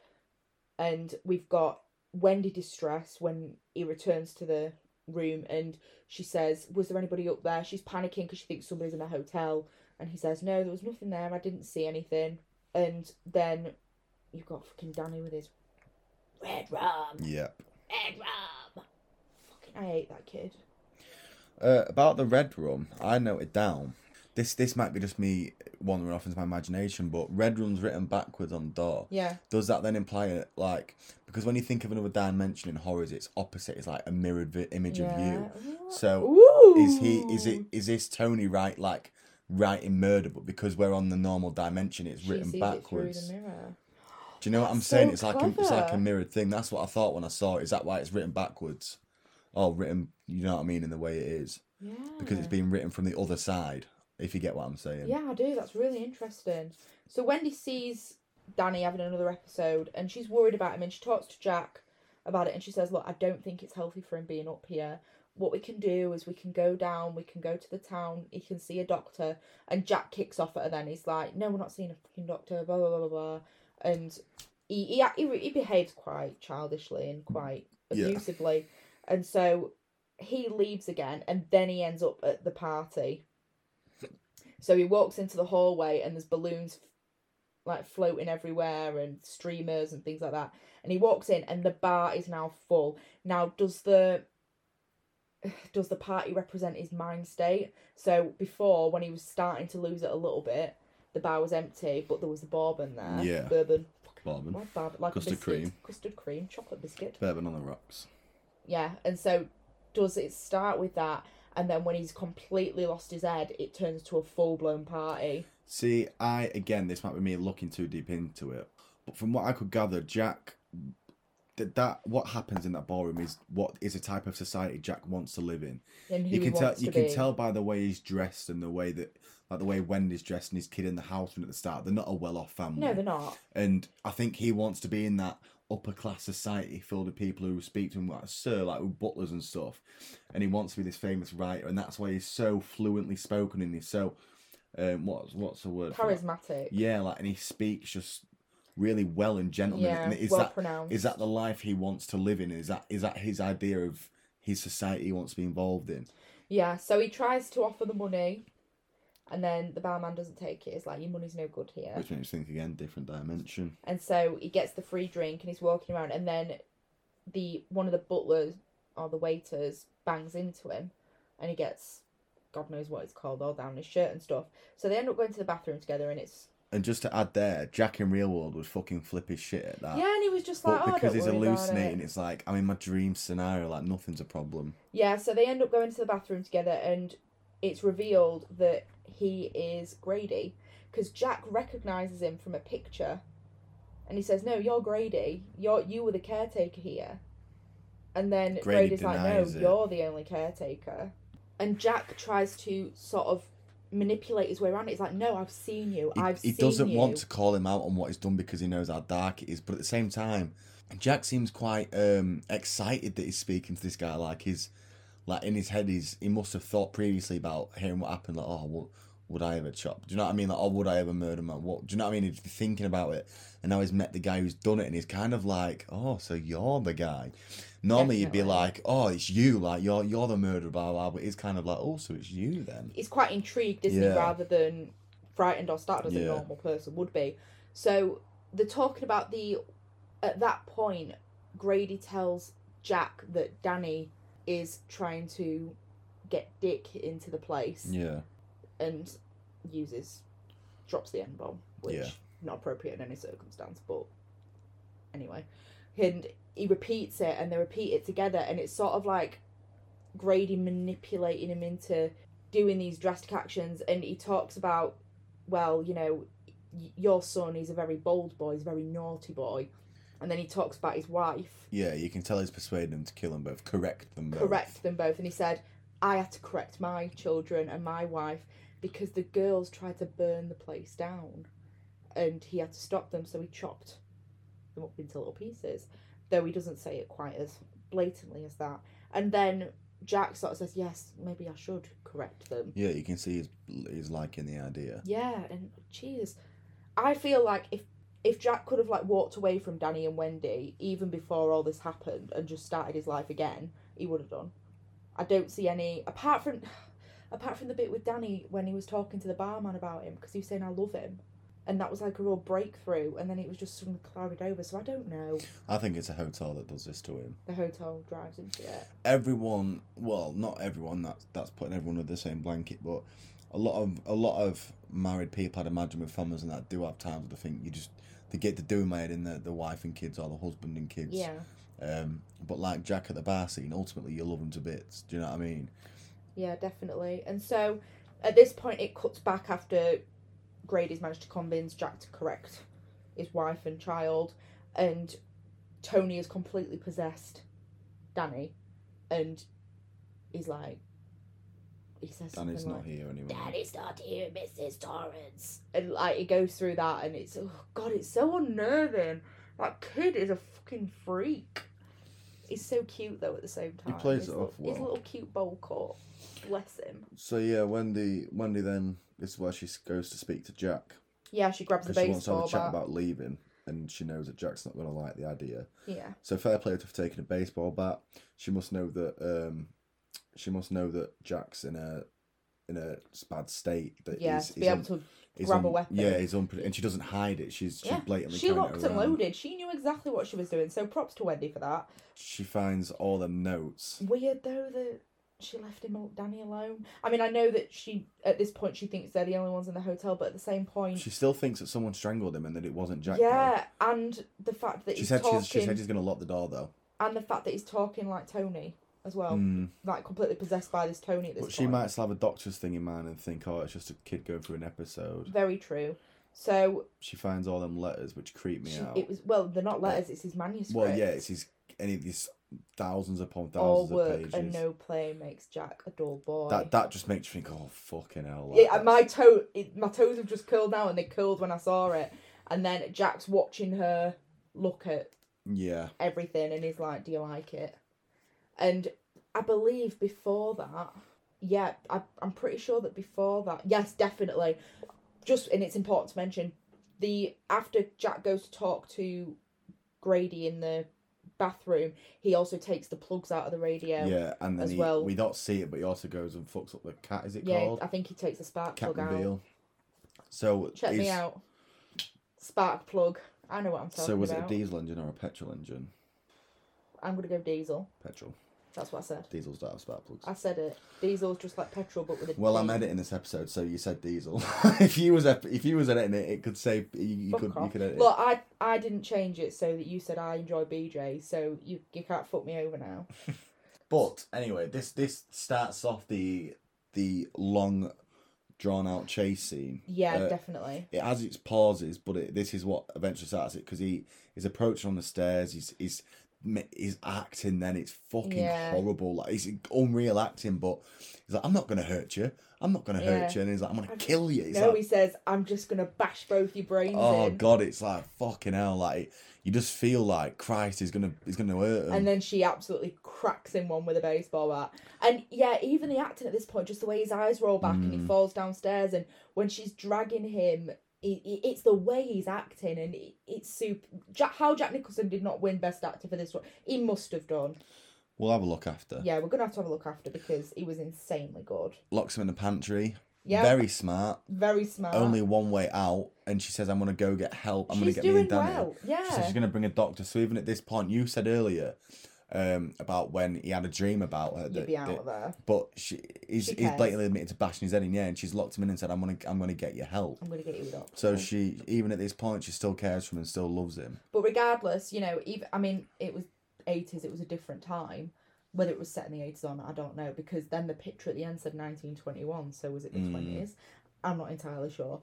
and we've got Wendy distress when he returns to the room, and she says, "Was there anybody up there?" She's panicking because she thinks somebody's in the hotel, and he says, "No, there was nothing there. I didn't see anything." And then you've got fucking Danny with his red rum, Yep. red rum. Fucking, I hate that kid. Uh, about the red rum, I noted down. This this might be just me wandering off into my imagination, but red rum's written backwards on the door. Yeah, Does that then imply it like because when you think of another dimension in horrors, it's opposite. It's like a mirrored vi- image of you. So Ooh. is he? Is it? Is this Tony right? Like writing murder, but because we're on the normal dimension, it's She written it backwards. through. Do you know what I'm saying? so It's like a, it's like a mirrored thing. That's what I thought when I saw it. Is that why it's written backwards? Oh, written. You know what I mean in the way it is Yeah. because it's being written from the other side. If you get what I'm saying. Yeah, I do. That's really interesting. So Wendy sees Danny having another episode, and she's worried about him, and she talks to Jack about it, and she says, "Look, I don't think it's healthy for him being up here. What we can do is we can go down, we can go to the town, he can see a doctor." And Jack kicks off at her. Then he's like, "No, we're not seeing a fucking doctor." Blah blah blah blah blah. And he he he, he behaves quite childishly and quite Yeah. abusively, and so he leaves again, and then he ends up at the party. So he walks into the hallway and there's balloons like floating everywhere and streamers and things like that. And he walks in and the bar is now full. Now does the *sighs* does the party represent his mind state? So before when he was starting to lose it a little bit, the bar was empty, but there was the bourbon there. Yeah. Bourbon. Bourbon. What bourbon? Like Custard biscuit. cream. Custard cream, chocolate biscuit. Bourbon on the rocks. Yeah, and so does it start with that, and then when he's completely lost his head, it turns to a full blown party. See, I again, this might be me looking too deep into it, but from what I could gather, Jack, that that what happens in that ballroom is what is a type of society Jack wants to live in. And you can tell, you to can tell by the way he's dressed and the way that, like the way Wendy's dressed and his kid in the house and at the start, they're not a well-off family. No, they're not. and I think he wants to be in that upper class society filled with people who speak to him like sir, like with butlers and stuff, and he wants to be this famous writer, and that's why he's so fluently spoken and he's so, um, what's what's the word? Charismatic. Yeah, like and he speaks just really well and gentleman. Yeah, and is well that pronounced. is that the life he wants to live in? Is that is that his idea of his society he wants to be involved in? Yeah, so he tries to offer the money, and then the barman doesn't take it. It's like your money's no good here. Which makes me think again, different dimension. And so he gets the free drink and he's walking around, and then the one of the butlers or the waiters bangs into him, and he gets God knows what it's called all down his shirt and stuff. So they end up going to the bathroom together, and it's And just to add there, Jack in real world would fucking flip his shit at that. yeah, and he was just like, But oh, because he's hallucinating, it. it's like I'm in my dream scenario, like nothing's a problem. Yeah, so they end up going to the bathroom together, and it's revealed that he is Grady because Jack recognizes him from a picture, and he says, "No, you're Grady. You're you were the caretaker here." And then Grady Grady's like, "No, it. you're the only caretaker." and Jack tries to sort of manipulate his way around it. He's like, "No, I've seen you. he, I've seen you. he doesn't you." want to call him out on what he's done because he knows how dark it is. But at the same time, Jack seems quite um, excited that he's speaking to this guy. Like he's like in his head, he's he must have thought previously about hearing what happened. Like, oh, what would I ever chop? Do you know what I mean? Like, oh, would I ever murder man? What do you know what I mean? He's thinking about it, and now he's met the guy who's done it, and he's kind of like, oh, so you're the guy. Normally, you'd be like, oh, it's you, like you're you're the murderer, blah blah. But he's kind of like, oh, so it's you then. he's quite intrigued, isn't Yeah. he, rather than frightened or startled as a normal person would be. So they're talking about the. At that point, Grady tells Jack that Danny is trying to get Dick into the place Yeah, and uses drops the n bomb, which Yeah. not appropriate in any circumstance, but anyway, and he repeats it, and they repeat it together, and it's sort of like Grady manipulating him into doing these drastic actions, and he talks about, well, you know, your son is a very bold boy, he's a very naughty boy, and then he talks about his wife, yeah. You can tell he's persuading them to kill them both, correct them both. correct them both, and he said, I had to correct my children and my wife because the girls tried to burn the place down, and he had to stop them, so he chopped them up into little pieces. Though he doesn't say it quite as blatantly as that. And then Jack sort of says, "Yes, maybe I should correct them." Yeah, you can see he's he's liking the idea. Yeah, and cheers. I feel like if if Jack could have like walked away from Danny and Wendy even before all this happened and just started his life again, he would have done. I don't see any apart from *sighs* apart from the bit with Danny when he was talking to the barman about him because he was saying I love him. And that was like a real breakthrough, and then it was just suddenly clouded over. So I don't know. I think it's a hotel that does this to him. The hotel drives into it. Everyone, well, not everyone. That's that's putting everyone under the same blanket, but a lot of a lot of married people, I'd imagine, with families and that, do have times where they think you just they get the doing made in the the wife and kids or the husband and kids. Yeah, Um, but like Jack at the bar scene, ultimately you love him to bits. Do you know what I mean? yeah, definitely. And so at this point, it cuts back after Grady's managed to convince Jack to correct his wife and child, and Tony has completely possessed Danny, and he's like, he says Danny's not like, here anymore. Daddy's not here, Mrs. Torrance. And like it goes through that, and it's oh god, it's so unnerving. That kid is a fucking freak. He's so cute though at the same time. he plays his it little, off His well. little cute bowl cut. Bless him. So yeah, Wendy, Wendy then this is where she goes to speak to Jack Yeah, she grabs the because she wants to have a chat bat. about leaving, and she knows that Jack's not going to like the idea. Yeah, So fair play to have taken a baseball bat. She must know that um, she must know that Jack's in a in a bad state. That yeah. he's- to be able un- to grab a weapon. Yeah, he's unpre- and she doesn't hide it. She's she's yeah. blatantly. She locked and loaded. She knew exactly what she was doing. So props to Wendy for that. She finds all the notes. Weird though that she left him Danny alone. I mean, I know that she at this point she thinks they're the only ones in the hotel, but at the same point, She still thinks that someone strangled him and that it wasn't Jack. though. yeah, and the fact that She he's said talking, she's, she said she's going to lock the door though. and the fact that he's talking like Tony as well, Mm. like completely possessed by this Tony at this But she might still have a doctor's thing in mind and think, oh, it's just a kid going through an episode. Very true. So She finds all them letters, which creep me she, out. it was well, they're not letters; it's his manuscript. Well, yeah, it's his any of these thousands upon all thousands of work pages. and no play makes Jack a dull boy. That that just makes you think, oh fucking hell. like, yeah, my toe, it, my toes have just curled now, and they curled when I saw it. And then Jack's watching her look at yeah, everything, and he's like, "Do you like it?" And I believe before that, yeah, I, I'm pretty sure that before that, yes, definitely. Just and it's important to mention the after Jack goes to talk to Grady in the bathroom, he also takes the plugs out of the radio. yeah, and then as he, well. we don't see it, but he also goes and fucks up the cat. Is it Yeah, called I think he takes the spark cat plug out. So Check me out. Spark plug. I know what I'm talking about. So was about. it a diesel engine or a petrol engine? I'm gonna go diesel. Petrol. That's what I said. Diesels don't have spark plugs. I said it. Diesel's just like petrol, but with a Well, I'm editing this episode, so you said diesel. *laughs* if you was ep- if you was editing it, it could say you, you could you could edit. Look, I I didn't change it so that you said I enjoy BJ, so you you can't fuck me over now. *laughs* But anyway, this this starts off the the long, drawn out chase scene. Yeah, Uh, definitely. it has its pauses, but it, this is what eventually starts it because he is approaching on the stairs. He's he's his acting then it's fucking Yeah. horrible. Like it's unreal acting, but he's like, I'm not gonna hurt you. I'm not gonna hurt you, and he's like, I'm gonna kill you. It's no, like, he says, "I'm just gonna bash both your brains oh in." god, it's like fucking hell. Like you just feel like Christ is gonna is gonna hurt him. And then she absolutely cracks him one with a baseball bat. And yeah, even the acting at this point, just the way his eyes roll back and he Mm. falls downstairs, and when she's dragging him, it- it's the way he's acting, and it, it's super. Jack, how Jack Nicholson did not win Best Actor for this one, he must have done. we'll have a look after. Yeah, we're gonna have to have a look after because he was insanely good. Locks him in the pantry. Yeah, Very smart. very smart. Only one way out, and she says, "I'm gonna go get help. I'm she's gonna get me doing and Danny." well. Yeah, She said she's gonna bring a doctor. So even at this point, you said earlier um, about when he had a dream about her. you'd be out that- of there. but she he's, She he's blatantly admitted to bashing his head in, yeah, and she's locked him in and said, "I'm gonna I'm gonna get you help." I'm gonna get you a doctor. So she even at this point, she still cares for him and still loves him. But regardless, you know, even I mean, it was eighties. It was a different time. Whether it was set in the eighties or not, I don't know. Because then the picture at the end said nineteen twenty one. So was it the Mm. twenties? I'm not entirely sure.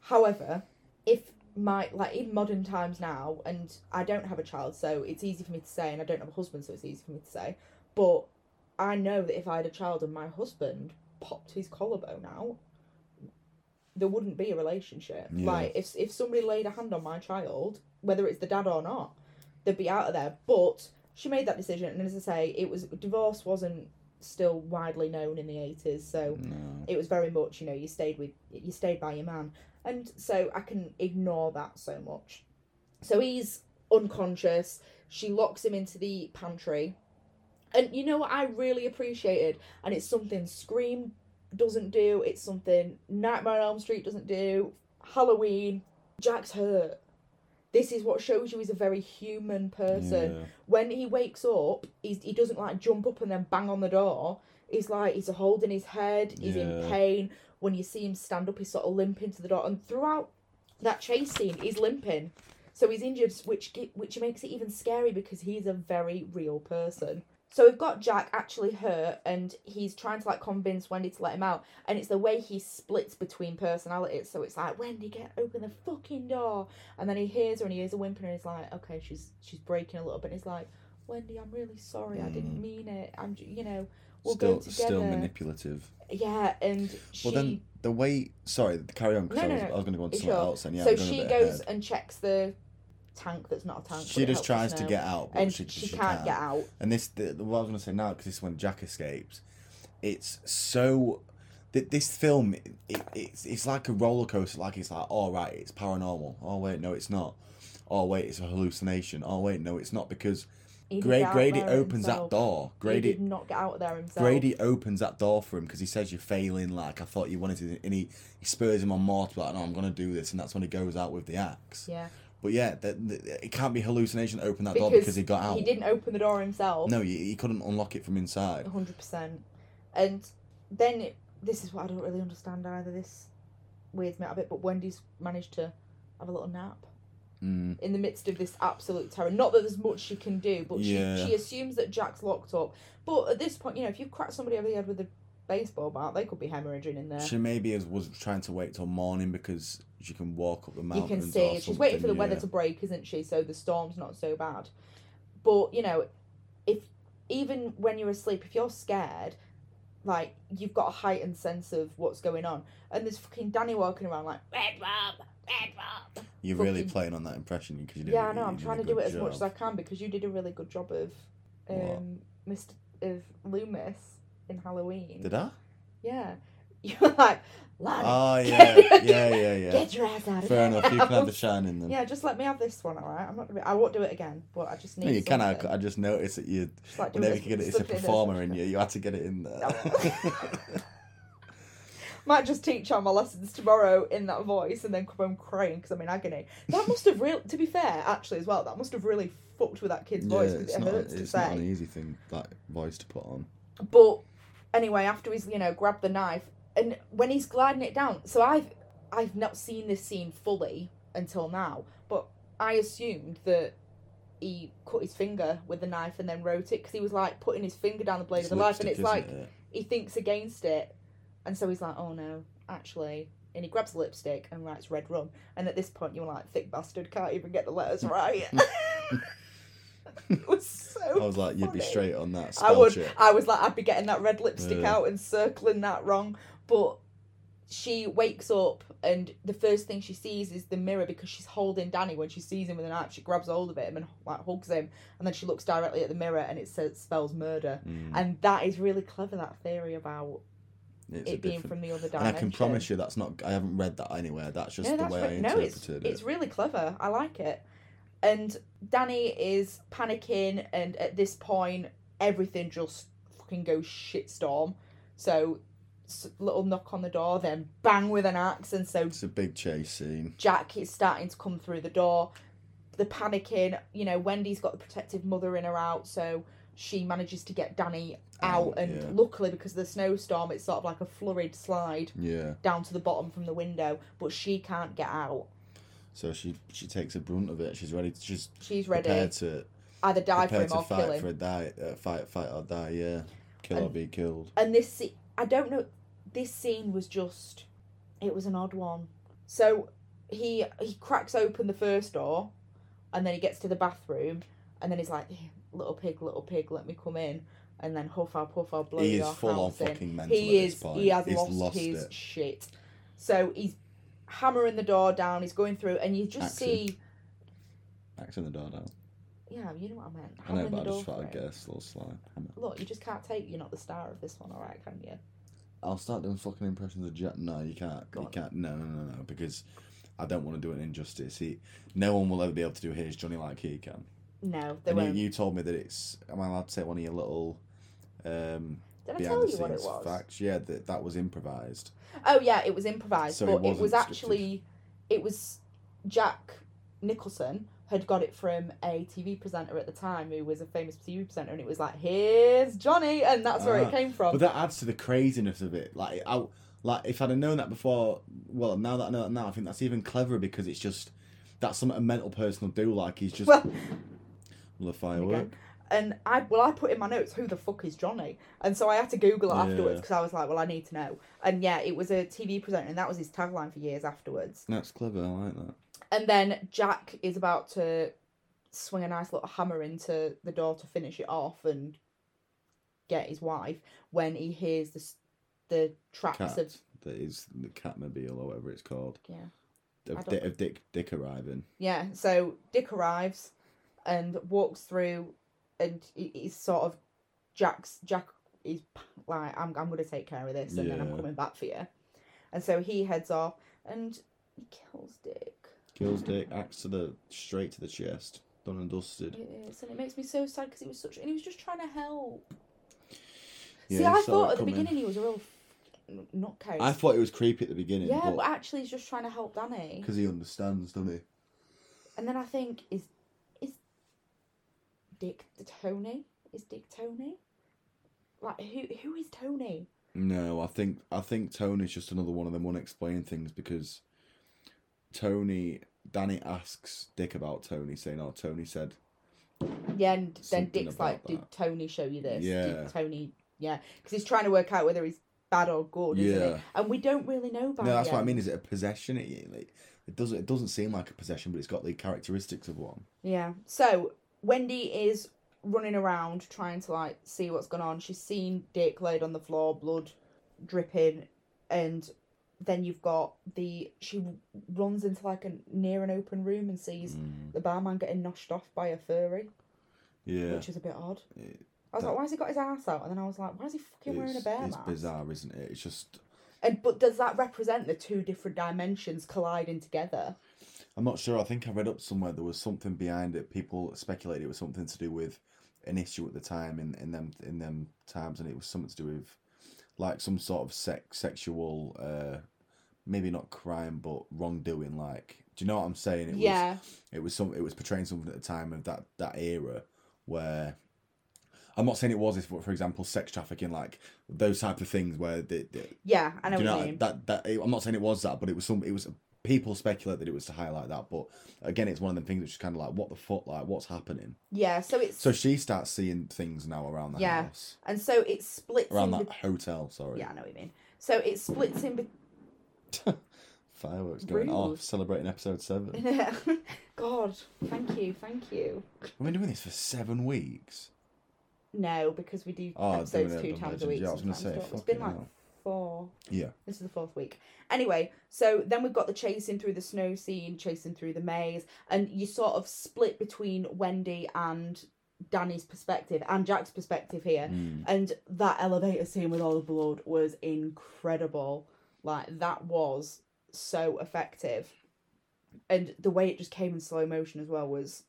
However, if my like in modern times now, and I don't have a child, so it's easy for me to say, and I don't have a husband, so it's easy for me to say. But I know that if I had a child and my husband popped his collarbone out, there wouldn't be a relationship. Yeah. Like if if somebody laid a hand on my child, whether it's the dad or not, they'd be out of there. But she made that decision, and as I say, it was divorce wasn't still widely known in the eighties, so No. it was very much you know you stayed with you stayed by your man, and so I can ignore that so much. So he's unconscious. She locks him into the pantry, and you know what I really appreciated, and it's something Scream doesn't do. It's something Nightmare on Elm Street doesn't do. Halloween, Jack's hurt. This is what shows you he's a very human person Yeah. when he wakes up, he's, he doesn't like jump up and then bang on the door. He's like he's holding his head. He's in pain. When you see him stand up, he's sort of limping to the door. And throughout that chase scene, he's limping, so he's injured, which which makes it even scary because he's a very real person. So we've got Jack actually hurt, and he's trying to like convince Wendy to let him out, and it's the way he splits between personalities. So it's like Wendy, get open the fucking door, and then he hears her and he hears a whimper, and he's like, okay, she's she's breaking a little bit. And he's like, Wendy, I'm really sorry, I didn't mm. mean it. I'm, you know, we'll Mm. still go together. still manipulative. Yeah, and she. Well, then the way. Sorry, carry on. Because No, I no, was, no. I was going to go on to Sure. something else. And yeah, so I'm going a she goes ahead. and checks the tank that's not a tank. She just tries to get out, but and she, she, she can't, get out. And this, the, what I was going to say now, because this is when Jack escapes. It's so. th- This film, it, it's it's like a roller coaster. Like it's like, oh right, it's paranormal. Oh wait, no, it's not. Oh wait, it's a hallucination. Oh wait, no, it's not because He did Gra- get out Grady opens himself. that door. he Grady did not get out there himself. Grady opens that door for him because he says you're failing. Like I thought you wanted to, and he, he spurs him on more to like, no, I'm gonna do this, and that's when he goes out with the axe. Yeah, But yeah, the, the, it can't be hallucination. to Open that because, door because he got out. He didn't open the door himself. No, he, he couldn't unlock it from inside. hundred percent. And then it, this is what I don't really understand either. This weirds me out a bit. But Wendy's managed to have a little nap Mm. in the midst of this absolute terror. Not that there's much she can do, but Yeah. she she assumes that Jack's locked up. But at this point, you know, if you've cracked somebody over the head with a baseball bat, they could be hemorrhaging in there. She maybe is, was trying to wait till morning because she can walk up the mountain. you can see she's waiting for the something, weather to break, isn't she? So the storm's not so bad. But you know, if even when you're asleep, if you're scared, like you've got a heightened sense of what's going on, and there's fucking Danny walking around like Red Rob, Red Rob. You're really playing on that impression because you did. Yeah, I know. I'm trying to do it as much as I can because you did a really good job of What? um, Mr. of Loomis in Halloween. Did I? Yeah, *laughs* you're like, Lonnie, Oh yeah, yeah, yeah, yeah. get your ass out of Fair enough. You can have the *laughs* now." shining then. Yeah, just let me have this one, alright? I'm not. Gonna be, I won't do it again, but I just need. No, you can. I. I just noticed that you, Just like whenever you get it, as- it's a performer in you. You had to get it in there. *laughs* Might just teach on my lessons tomorrow in that voice and then come home crying because I'm in agony. That must have real. To be fair, actually, as well, that must have really fucked with that kid's yeah, voice because it's it not. hurts to It's not an easy thing that voice to put on. But anyway, after he's you know grabbed the knife and when he's gliding it down, so I've I've not seen this scene fully until now, but I assumed that he cut his finger with the knife and then wrote it because he was like putting his finger down the blade It's of the knife and it's like it? he thinks against it, and so he's like, "Oh no, actually." And he grabs the lipstick and writes "red rum." And at this point, you're like, "Thick bastard, can't even get the letters right." *laughs* *laughs* it was so. I was like, you'd be straight on that I would. check. I was like, I'd be getting that red lipstick Yeah. out and circling that wrong. But she wakes up, and the first thing she sees is the mirror because she's holding Danny when she sees him with a knife. She grabs hold of him and like hugs him, and then she looks directly at the mirror, and it says spells murder. Mm, And that is really clever. That theory about a it being different- from the other dimension. And I can promise you that's not. I haven't read that anywhere. That's just No, the that's way right. I no, it's interpreted it's it. really clever. I like it. And Danny is panicking, and at this point, everything just fucking goes shitstorm. So, little knock on the door, then bang with an axe, and so It's a big chase scene. Jack is starting to come through the door. The panicking, you know, Wendy's got the protective mother in her out, so she manages to get Danny out. Out, and yeah. luckily, because of the snowstorm, it's sort of like a flurried slide Yeah. down to the bottom from the window, but she can't get out. So she she takes a brunt of it. She's ready. To, she's She's ready. prepared to Either die for him to or fight kill him. for a die. Uh, fight fight or die. Yeah. Kill or be killed. And this, I don't know. This scene was just, it was an odd one. So he he cracks open the first door, and then he gets to the bathroom, and then he's like, "Eh, "Little pig, little pig, let me come in." And then huff, I'll puff, I'll blow He is your full on house in. fucking mental He at is. this point. He has He's lost, lost his it. shit. So he's hammering the door down. He's going through, and you just Action. see. Axing the door down. Yeah, you know what I meant. I know, but I just thought I'd him. guess. Little slide. Look, you just can't take. You're not the star of this one, all right? Can you? I'll start doing fucking impressions of Jack. No, you can't. Go you on. can't. No, no, no, no. Because I don't want to do an injustice. He, no one will ever be able to do his Johnny like he can. No, they And you, won't. you told me that it's. Am I allowed to say one of your little um, Did I tell you what it was? facts? Yeah, that that was improvised. Oh yeah, it was improvised, So but it, wasn't was scripted. actually it was Jack Nicholson had got it from a TV presenter at the time who was a famous TV presenter, and it was like, "Here's Johnny," and that's where Ah, it came from. But that adds to the craziness of it. Like, I, like if I'd have known that before, well, now that I know that now, I think that's even cleverer because it's just that's something a mental person will do. Like he's just well, a firework. and I well, I put in my notes, "Who the fuck is Johnny?" And so I had to Google it afterwards because I was like, "Well, I need to know." And yeah, it was a TV presenter, and that was his tagline for years afterwards. That's clever. I like that. And then Jack is about to swing a nice little hammer into the door to finish it off and get his wife when he hears the the tracks Cat of that is the Catmobile or whatever it's called. yeah Of, don't- of Dick Dick arriving. yeah. So Dick arrives and walks through, and he's sort of Jack's Jack is like I'm I'm gonna take care of this and then I'm coming back for you, and so he heads off and he kills Dick. Kills *laughs* Dick, axe to the straight to the chest, done and dusted. It is, and it makes me so sad because he was such, and he was just trying to help. Yeah, See, I thought at the beginning he was a real not nutcase. I thought it was creepy at the beginning, yeah, but but actually he's just trying to help Danny. because he understands, doesn't he? And then I think is Dick Tony? Is Dick Tony? Like who who is Tony? No, I think I think Tony's just another one of them unexplained things because Tony Danny asks Dick about Tony, saying, "Oh, Tony said Yeah, and then Dick's like, about "Did. Tony show you this? Yeah. Did Tony? Yeah, because he's trying to work out whether he's bad or good, isn't Yeah. it? And we don't really know by no." That's the what I mean. Is it a possession? It, like, it doesn't. It doesn't seem like a possession, but it's got the characteristics of one. Yeah. So Wendy is running around trying to like see what's going on. She's seen Dick laid on the floor, blood dripping, and then you've got the she runs into like a near an open room and sees Mm, the barman getting noshed off by a furry, yeah, which is a bit odd. It- I was that- like, why has he got his ass out? And then I was like, why is he fucking wearing a bear it's mask? bizarre, isn't it? It's just And but does that represent the two different dimensions colliding together? I'm not sure. I think I read up somewhere there was something behind it. People speculated it was something to do with an issue at the time in, in them in them times, and it was something to do with like some sort of sex sexual, uh, maybe not crime but wrongdoing. Like, do you know what I'm saying? It yeah. was it was some it was portraying something at the time of that that era where. I'm not saying it was, but for example, sex trafficking, like those type of things, where the, the Yeah, I know you what know you mean. that that I'm not saying it was that, but it was some. It was people speculate that it was to highlight that, but again, it's one of them things which is kind of like, what the fuck, like what's happening? yeah, so it's So she starts seeing things now around the Yeah. house, and so it splits around in that hotel. Sorry, Yeah, I know what you mean. So it splits in. Be- *laughs* Fireworks going Rude. off, celebrating episode seven. *laughs* God, thank you, thank you. We've been doing this for seven weeks. No, because we do Oh, episodes two times a week. Yeah, I was gonna say, it's been like hell. Four. Yeah. This is the fourth week. Anyway, so then we've got the chasing through the snow scene, chasing through the maze, and you sort of split between Wendy and Danny's perspective and Jack's perspective here. Mm. And that elevator scene with all the blood was incredible. Like that was so effective. And the way it just came in slow motion as well was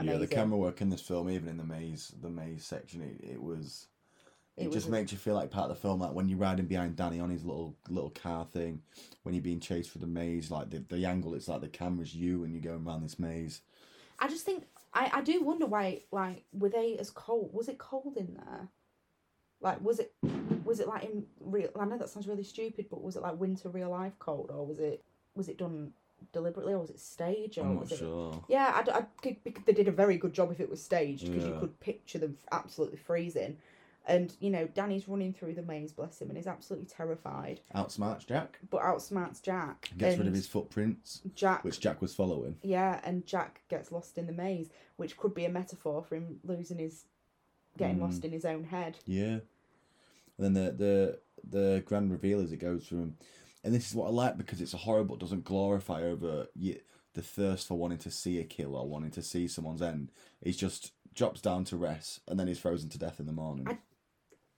Yeah, the camera work in this film, even in the maze, the maze section, it, it was. It, It just makes you feel like part of the film, like when you're riding behind Danny on his little little car thing, when you're being chased through the maze, like the, the angle, it's like the camera's you and you're going around this maze. I just think I, I do wonder why like were they as cold was it cold in there? Like was it was it like in real I know that sounds really stupid, but was it like winter real life cold or was it was it done deliberately or was it staged or I'm not was it sure. Yeah, I, I they did a very good job if it was staged because you could picture them absolutely freezing. And you know, Danny's running through the maze, bless him, and is absolutely terrified, Outsmarts Jack, but outsmarts Jack. gets and rid of his footprints, Jack. which Jack was following. Yeah, and Jack gets lost in the maze, which could be a metaphor for him losing his, getting Mm. lost in his own head. Yeah. And then the the the grand reveal as it goes through, and this is what I like because it's a horror but doesn't glorify over the thirst for wanting to see a kill or wanting to see someone's end. He's just drops down to rest and then he's frozen to death in the morning. I-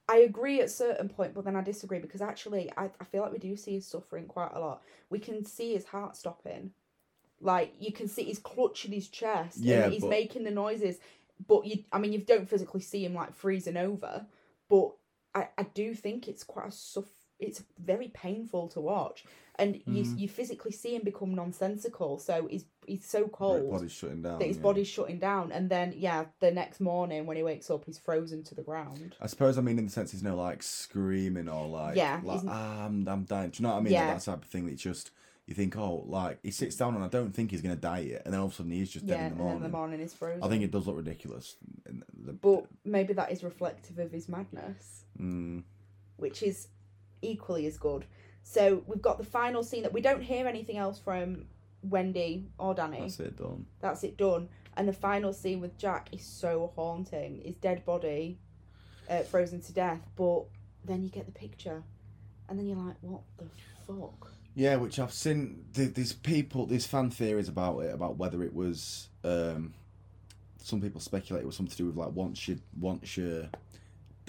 I agree at a certain point, but then I disagree because actually, I, I feel like we do see his suffering quite a lot. We can see his heart stopping. Like, you can see he's clutching his chest Yeah, and he's but- making the noises. But you, I mean, you don't physically see him like freezing over, but I, I do think it's quite a suff. It's very painful to watch, and you Mhm. you physically see him become nonsensical. So he's he's so cold body's shutting down. that his yeah. body's shutting down, and then yeah, the next morning when he wakes up, he's frozen to the ground. I suppose I mean in the sense he's no like screaming or like Yeah, like ah, I'm I'm dying. Do you know what I mean? Yeah. Like, that type of thing. That just you think oh like he sits down and I don't think he's gonna die yet, and then all of a sudden he's just dead yeah, in the and then morning. the morning is frozen. I think it does look ridiculous. And the- But maybe that is reflective of his madness, mm, which is equally as good. So we've got the final scene that we don't hear anything else from Wendy or Danny. that's it done. That's it done. And the final scene with Jack is so haunting. His dead body, uh, frozen to death. But then you get the picture, and then you're like, what the fuck? Yeah, which I've seen. th- There's people, there's fan theories about it, about whether it was. Um, some people speculate it was something to do with like once you once you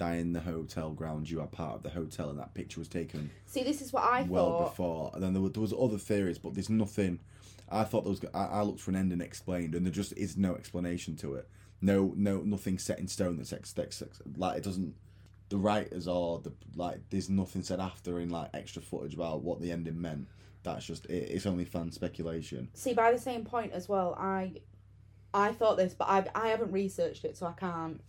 die in the hotel grounds, you are part of the hotel, and that picture was taken See, this is what I well thought. before. And then there, were, there was other theories, but there's nothing. I thought there was. I, I looked for an ending explained, and there just is no explanation to it. No, no, nothing set in stone that's ex, ex, ex- like it doesn't. The writers or the like, there's nothing said after in like extra footage about what the ending meant. That's just it, it's only fan speculation. See, by the same point as well, I, I thought this, but I I haven't researched it, so I can't,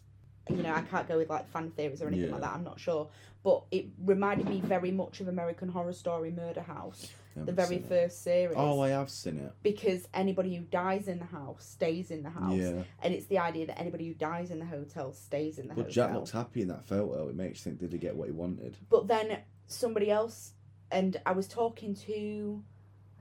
you know, I can't go with like fan theories or anything Yeah. like that. I'm not sure, but it reminded me very much of American Horror Story Murder House, the very first series. Oh, I have seen it. because anybody who dies in the house stays in the house, Yeah, and it's the idea that anybody who dies in the hotel stays in the house. but hotel. Jack looks happy in that photo. It makes you think did he get what he wanted? But then somebody else, and I was talking to,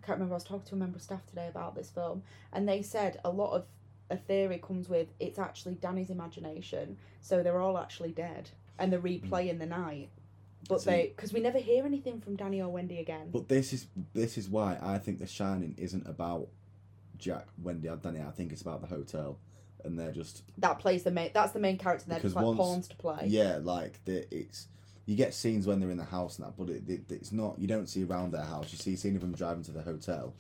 I can't remember, I was talking to a member of staff today about this film, and they said a lot of a theory comes with it's actually Danny's imagination, so they're all actually dead, and they're mm. replaying the night. But See- they, because we never hear anything from Danny or Wendy again. But this is this is why I think The Shining isn't about Jack, Wendy, or Danny. I think it's about the hotel, and they're just that plays the main. That's the main character. They're just like once- pawns to play. yeah, like the it's you get scenes when they're in the house and that, but it, it it's not you don't see around their house. You see a scene of them driving to the hotel,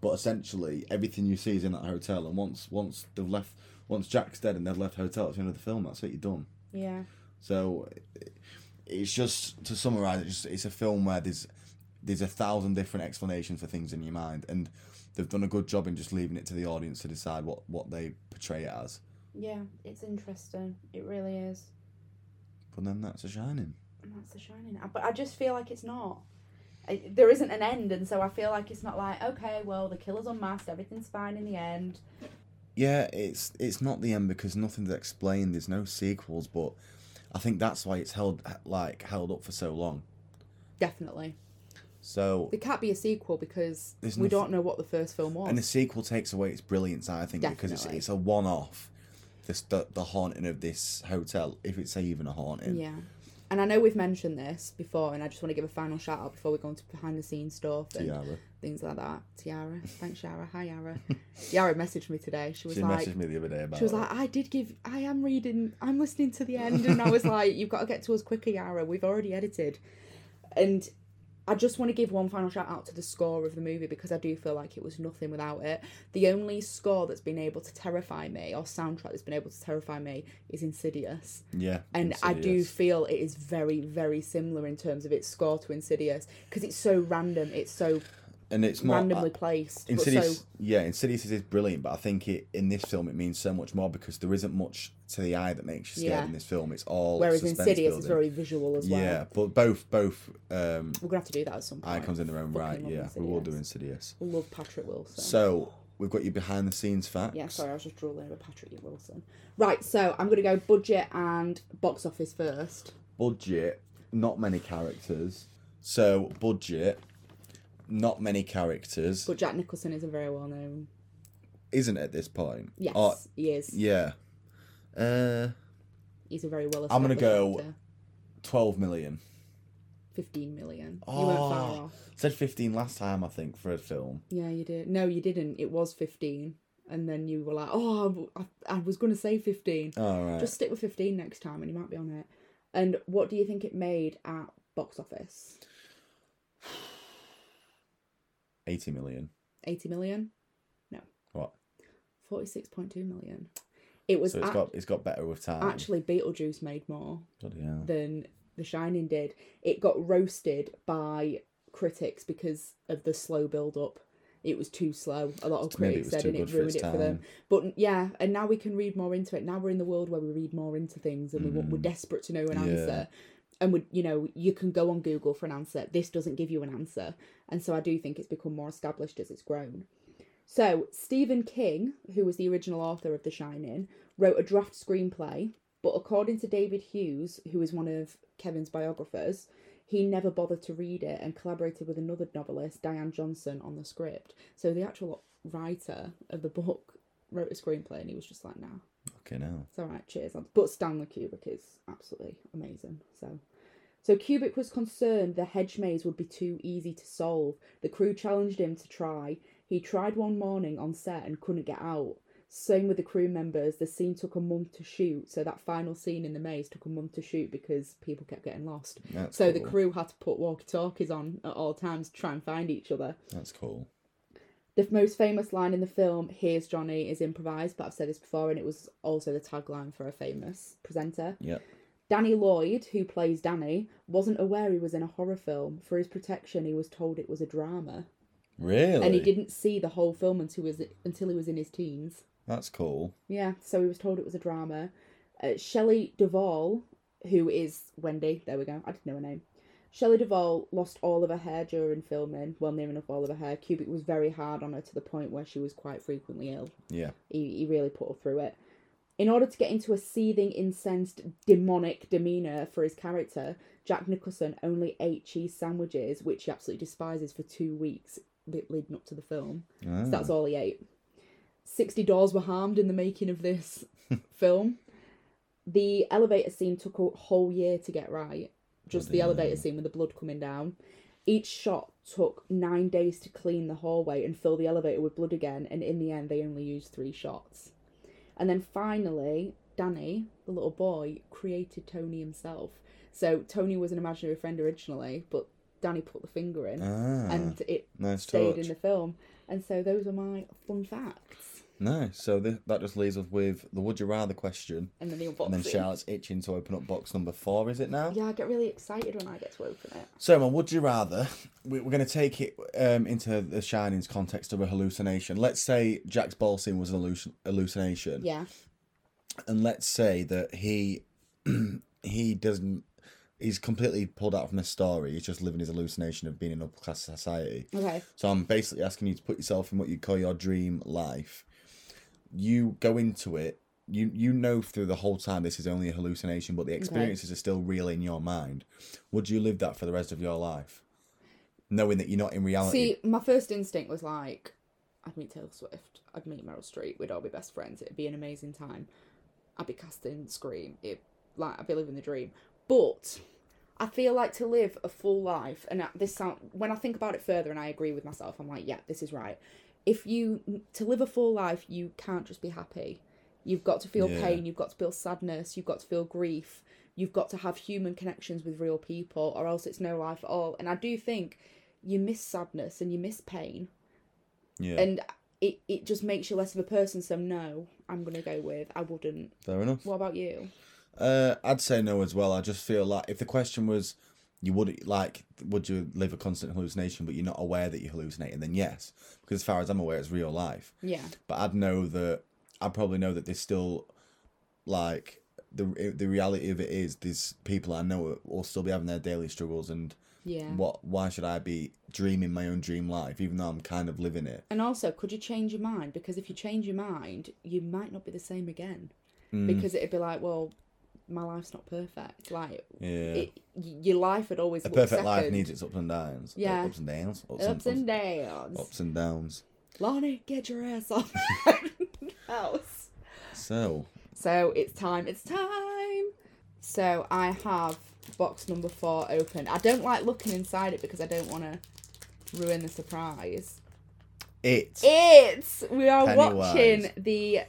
but essentially everything you see is in that hotel. And once once they've left, once Jack's dead and they've left hotel, it's the end of the film. That's it. You're done. Yeah. So it's just to summarize, it's, just, it's a film where there's there's a thousand different explanations for things in your mind, and they've done a good job in just leaving it to the audience to decide what what they portray it as. Yeah, it's interesting. It really is. But then that's a shining. And that's the shining. But I just feel like it's not. There isn't an end, and so I feel like it's not like okay, well, the killer's unmasked, everything's fine in the end. Yeah, it's it's not the end because nothing's explained. There's no sequels, but I think that's why it's held like held up for so long. Definitely. So There can't be a sequel because we nothing- don't know what the first film was. and the sequel takes away its brilliance, I think, because it's it's a one off. This the, the haunting of this hotel, if it's even a haunting. Yeah. And I know we've mentioned this before, and I just want to give a final shout out before we go into behind the scenes stuff and Tiara. things like that. Tiara. Thanks, Yara. Hi, Yara. Yara messaged me today. She was She like, messaged me the other day about She was it. like, I did give, I am reading, I'm listening to the end. And I was like, you've got to get to us quicker, Yara. We've already edited. And I just want to give one final shout out to the score of the movie because I do feel like it was nothing without it. The only score that's been able to terrify me, or soundtrack that's been able to terrify me, is Insidious. yeah. And I do feel it is very, very similar in terms of its score to Insidious because it's so random, it's so and it's more randomly uh, placed. Insidious, so, yeah, Insidious is brilliant, but I think it in this film it means so much more because there isn't much to the eye that makes you scared Yeah. in this film. It's all whereas Insidious is very visual as well. yeah, but both both um, We're gonna have to do that at some point. icons in their own right. Yeah, we will do Insidious. Insidious. Love Patrick Wilson. So we've got your behind the scenes facts. yeah, sorry, I was just drooling over Patrick Wilson. Right, so I'm gonna go budget and box office first. Budget, not many characters. So budget, not many characters. But Jack Nicholson is a very well known. Isn't it at this point? Yes, Oh, he is. yeah. Uh, He's a very well. I'm gonna go- actor. twelve million. Fifteen million. You weren't far Oh. off. Said fifteen last time, I think, for a film. Yeah, you did. No, you didn't. It was fifteen, and then you were like, "Oh, I, I was gonna say 15. All right. Just stick with fifteen next time, and you might be on it." And what do you think it made at box office? Eighty million. Eighty million. No. What? Forty-six point two million. It was So it's ac- got it's got better with time. actually Beetlejuice made more than The Shining did. It got roasted by critics because of the slow build up. It was too slow. A lot of critics said, and it ruined it for them. But yeah, and now we can read more into it. Now we're in the world where we read more into things, and we want, we're desperate to know an Mm. Yeah. answer. And we, you know, you can go on Google for an answer. This doesn't give you an answer, and so I do think it's become more established as it's grown. So Stephen King, who was the original author of The Shining, wrote a draft screenplay, but according to David Hughes, who is one of Kevin's biographers, he never bothered to read it and collaborated with another novelist, Diane Johnson, on the script. So the actual writer of the book wrote a screenplay, and he was just like, "Nah, Okay, now. it's all right, cheers." But Stanley Kubrick is absolutely amazing. So. So Kubrick was concerned the hedge maze would be too easy to solve. The crew challenged him to try. He tried one morning on set and couldn't get out. Same with the crew members. The scene took a month to shoot, so that final scene in the maze took a month to shoot because people kept getting lost. That's so the crew had to put walkie-talkies on at all times to try and find each other. That's cool. The most famous line in the film, "Here's Johnny," is improvised, but I've said this before, and it was also the tagline for a famous presenter. Yep. Danny Lloyd, who plays Danny, wasn't aware he was in a horror film. For his protection, he was told it was a drama, Really? and he didn't see the whole film until he was until he was in his teens. That's cool. Yeah, so he was told it was a drama. Uh, Shelley Duvall, who is Wendy, there we go. I didn't know her name. Shelley Duvall lost all of her hair during filming, well, near enough all of her hair. Kubrick was very hard on her to the point where she was quite frequently ill. Yeah. He, he really put her through it. In order to get into a seething, incensed, demonic demeanour for his character, Jack Nicholson only ate cheese sandwiches, which he absolutely despises, for two weeks le- leading up to the film. Ah. So that's all he ate. 60 doors were harmed in the making of this *laughs* film. The elevator scene took a whole year to get right. Just the elevator scene with the blood coming down. Each shot took nine days to clean the hallway and fill the elevator with blood again, and in the end, they only used three shots. And then finally, Danny, the little boy, created Tony himself. So Tony was an imaginary friend originally, but Danny put the finger in, Ah, and it nice stayed touch. in the film. And so those are my fun facts. Nice. So th- that just leaves us with the would you rather question, And then the unboxing. and then. Charlotte's itching to open up box number four. Is it now? Yeah, I get really excited when I get to open it. So, man, would you rather? we- We're going to take it um, into the Shining's context of a hallucination. Let's say Jack's ball scene was an hallucin- hallucination, Yeah. and let's say that he *clears throat* he doesn't. He's completely pulled out from the story. He's just living his hallucination of being in upper class society. Okay. So I'm basically asking you to put yourself in what you call your dream life. You go into it. You you know through the whole time this is only a hallucination, but the experiences are still real in your mind. Would you live that for the rest of your life? knowing that you're not in reality. See, my first instinct was like, I'd meet Taylor Swift, I'd meet Meryl Streep, we'd all be best friends. It'd be an amazing time. I'd be casting Scream. It like I'd be living the dream. But I feel like to live a full life, and this sound when I think about it further, and I agree with myself, I'm like, yeah, this is right. If you to live a full life, you can't just be happy. You've got to feel Yeah. pain. You've got to feel sadness. You've got to feel grief. You've got to have human connections with real people, or else it's no life at all. And I do think you miss sadness and you miss pain, yeah, and it it just makes you less of a person. So no, I'm gonna go with I wouldn't. fair enough. What about you? Uh, I'd say no as well. I just feel like if the question was, you would like, would you live a constant hallucination, but you're not aware that you're hallucinating? Then yes, because as far as I'm aware, it's real life. Yeah, But I'd know that I probably know that there's still like the the reality of it is these people I know will still be having their daily struggles and yeah. what why should I be dreaming my own dream life even though I'm kind of living it? And also, could you change your mind? Because if you change your mind, you might not be the same again. Mm. Because it'd be like, well, my life's not perfect. Like, Yeah. it, your life would always a perfect life needs its ups and downs. Uh, Yeah. ups and downs. Ups, ups and downs. Ups and downs. Lonnie, get your ass off *laughs* house. So So it's time. It's time. So I have box number four open. I don't like looking inside it because I don't want to ruin the surprise. it It's we are Pennywise. watching the.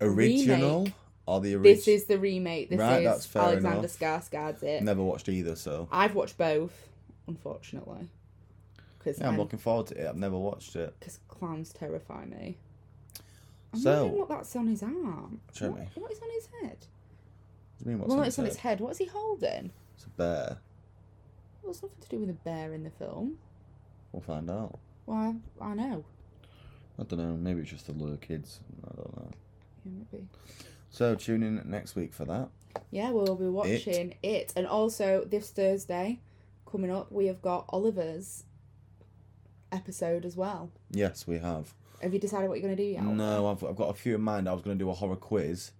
original remake. Or the This is the remake. This Right, is that's fair Alexander enough. Skarsgård's it. Never watched either, so I've watched both, unfortunately, because yeah, I'm looking forward to it. I've never watched it. because clowns terrify me. I'm So- wondering what that's on his arm. Show What- me. What is on his head? What do you mean? What's well, on it's his on head? his head. What is he holding? It's a bear. Well, it's nothing to do with a bear in the film. We'll find out. Well, I know. I don't know. Maybe it's just to lure kids. I don't know. Yeah, maybe. So tune in next week for that. Yeah, we'll be watching it. And also, this Thursday, coming up, we have got Oliver's episode as well. Yes, we have. Have you decided what you're going to do yet? No, I've, I've got a few in mind. I was going to do a horror quiz.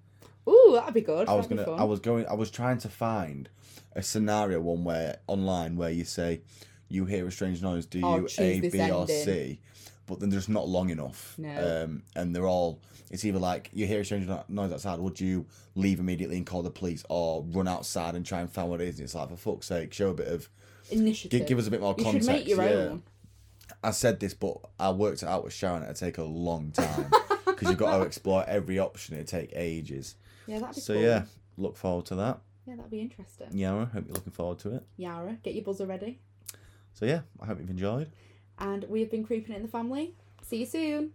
Ooh, that'd be good. I was That'd gonna. I was going. I was trying to find a scenario one where online where you say you hear a strange noise. Do Oh, you A, this or. C? But then there's not long enough. No. Um, and they're all. It's either like you hear a strange no- noise outside. Would you leave immediately and call the police, or run outside and try and find what it is? And it's like for fuck's sake, show a bit of. Initiative. Give, give us a bit more you context. should make your yeah. own. I said this, but I worked it out with Sharon. It'd take a long *laughs* time because you've got to explore every option. It'd take ages. Yeah, that'd be So cool. yeah, look forward to that. Yeah, that'd be interesting. Yara, hope you're looking forward to it. Yara, get your buzzer ready. So yeah, I hope you've enjoyed. And we have been creeping it in the family. See you soon.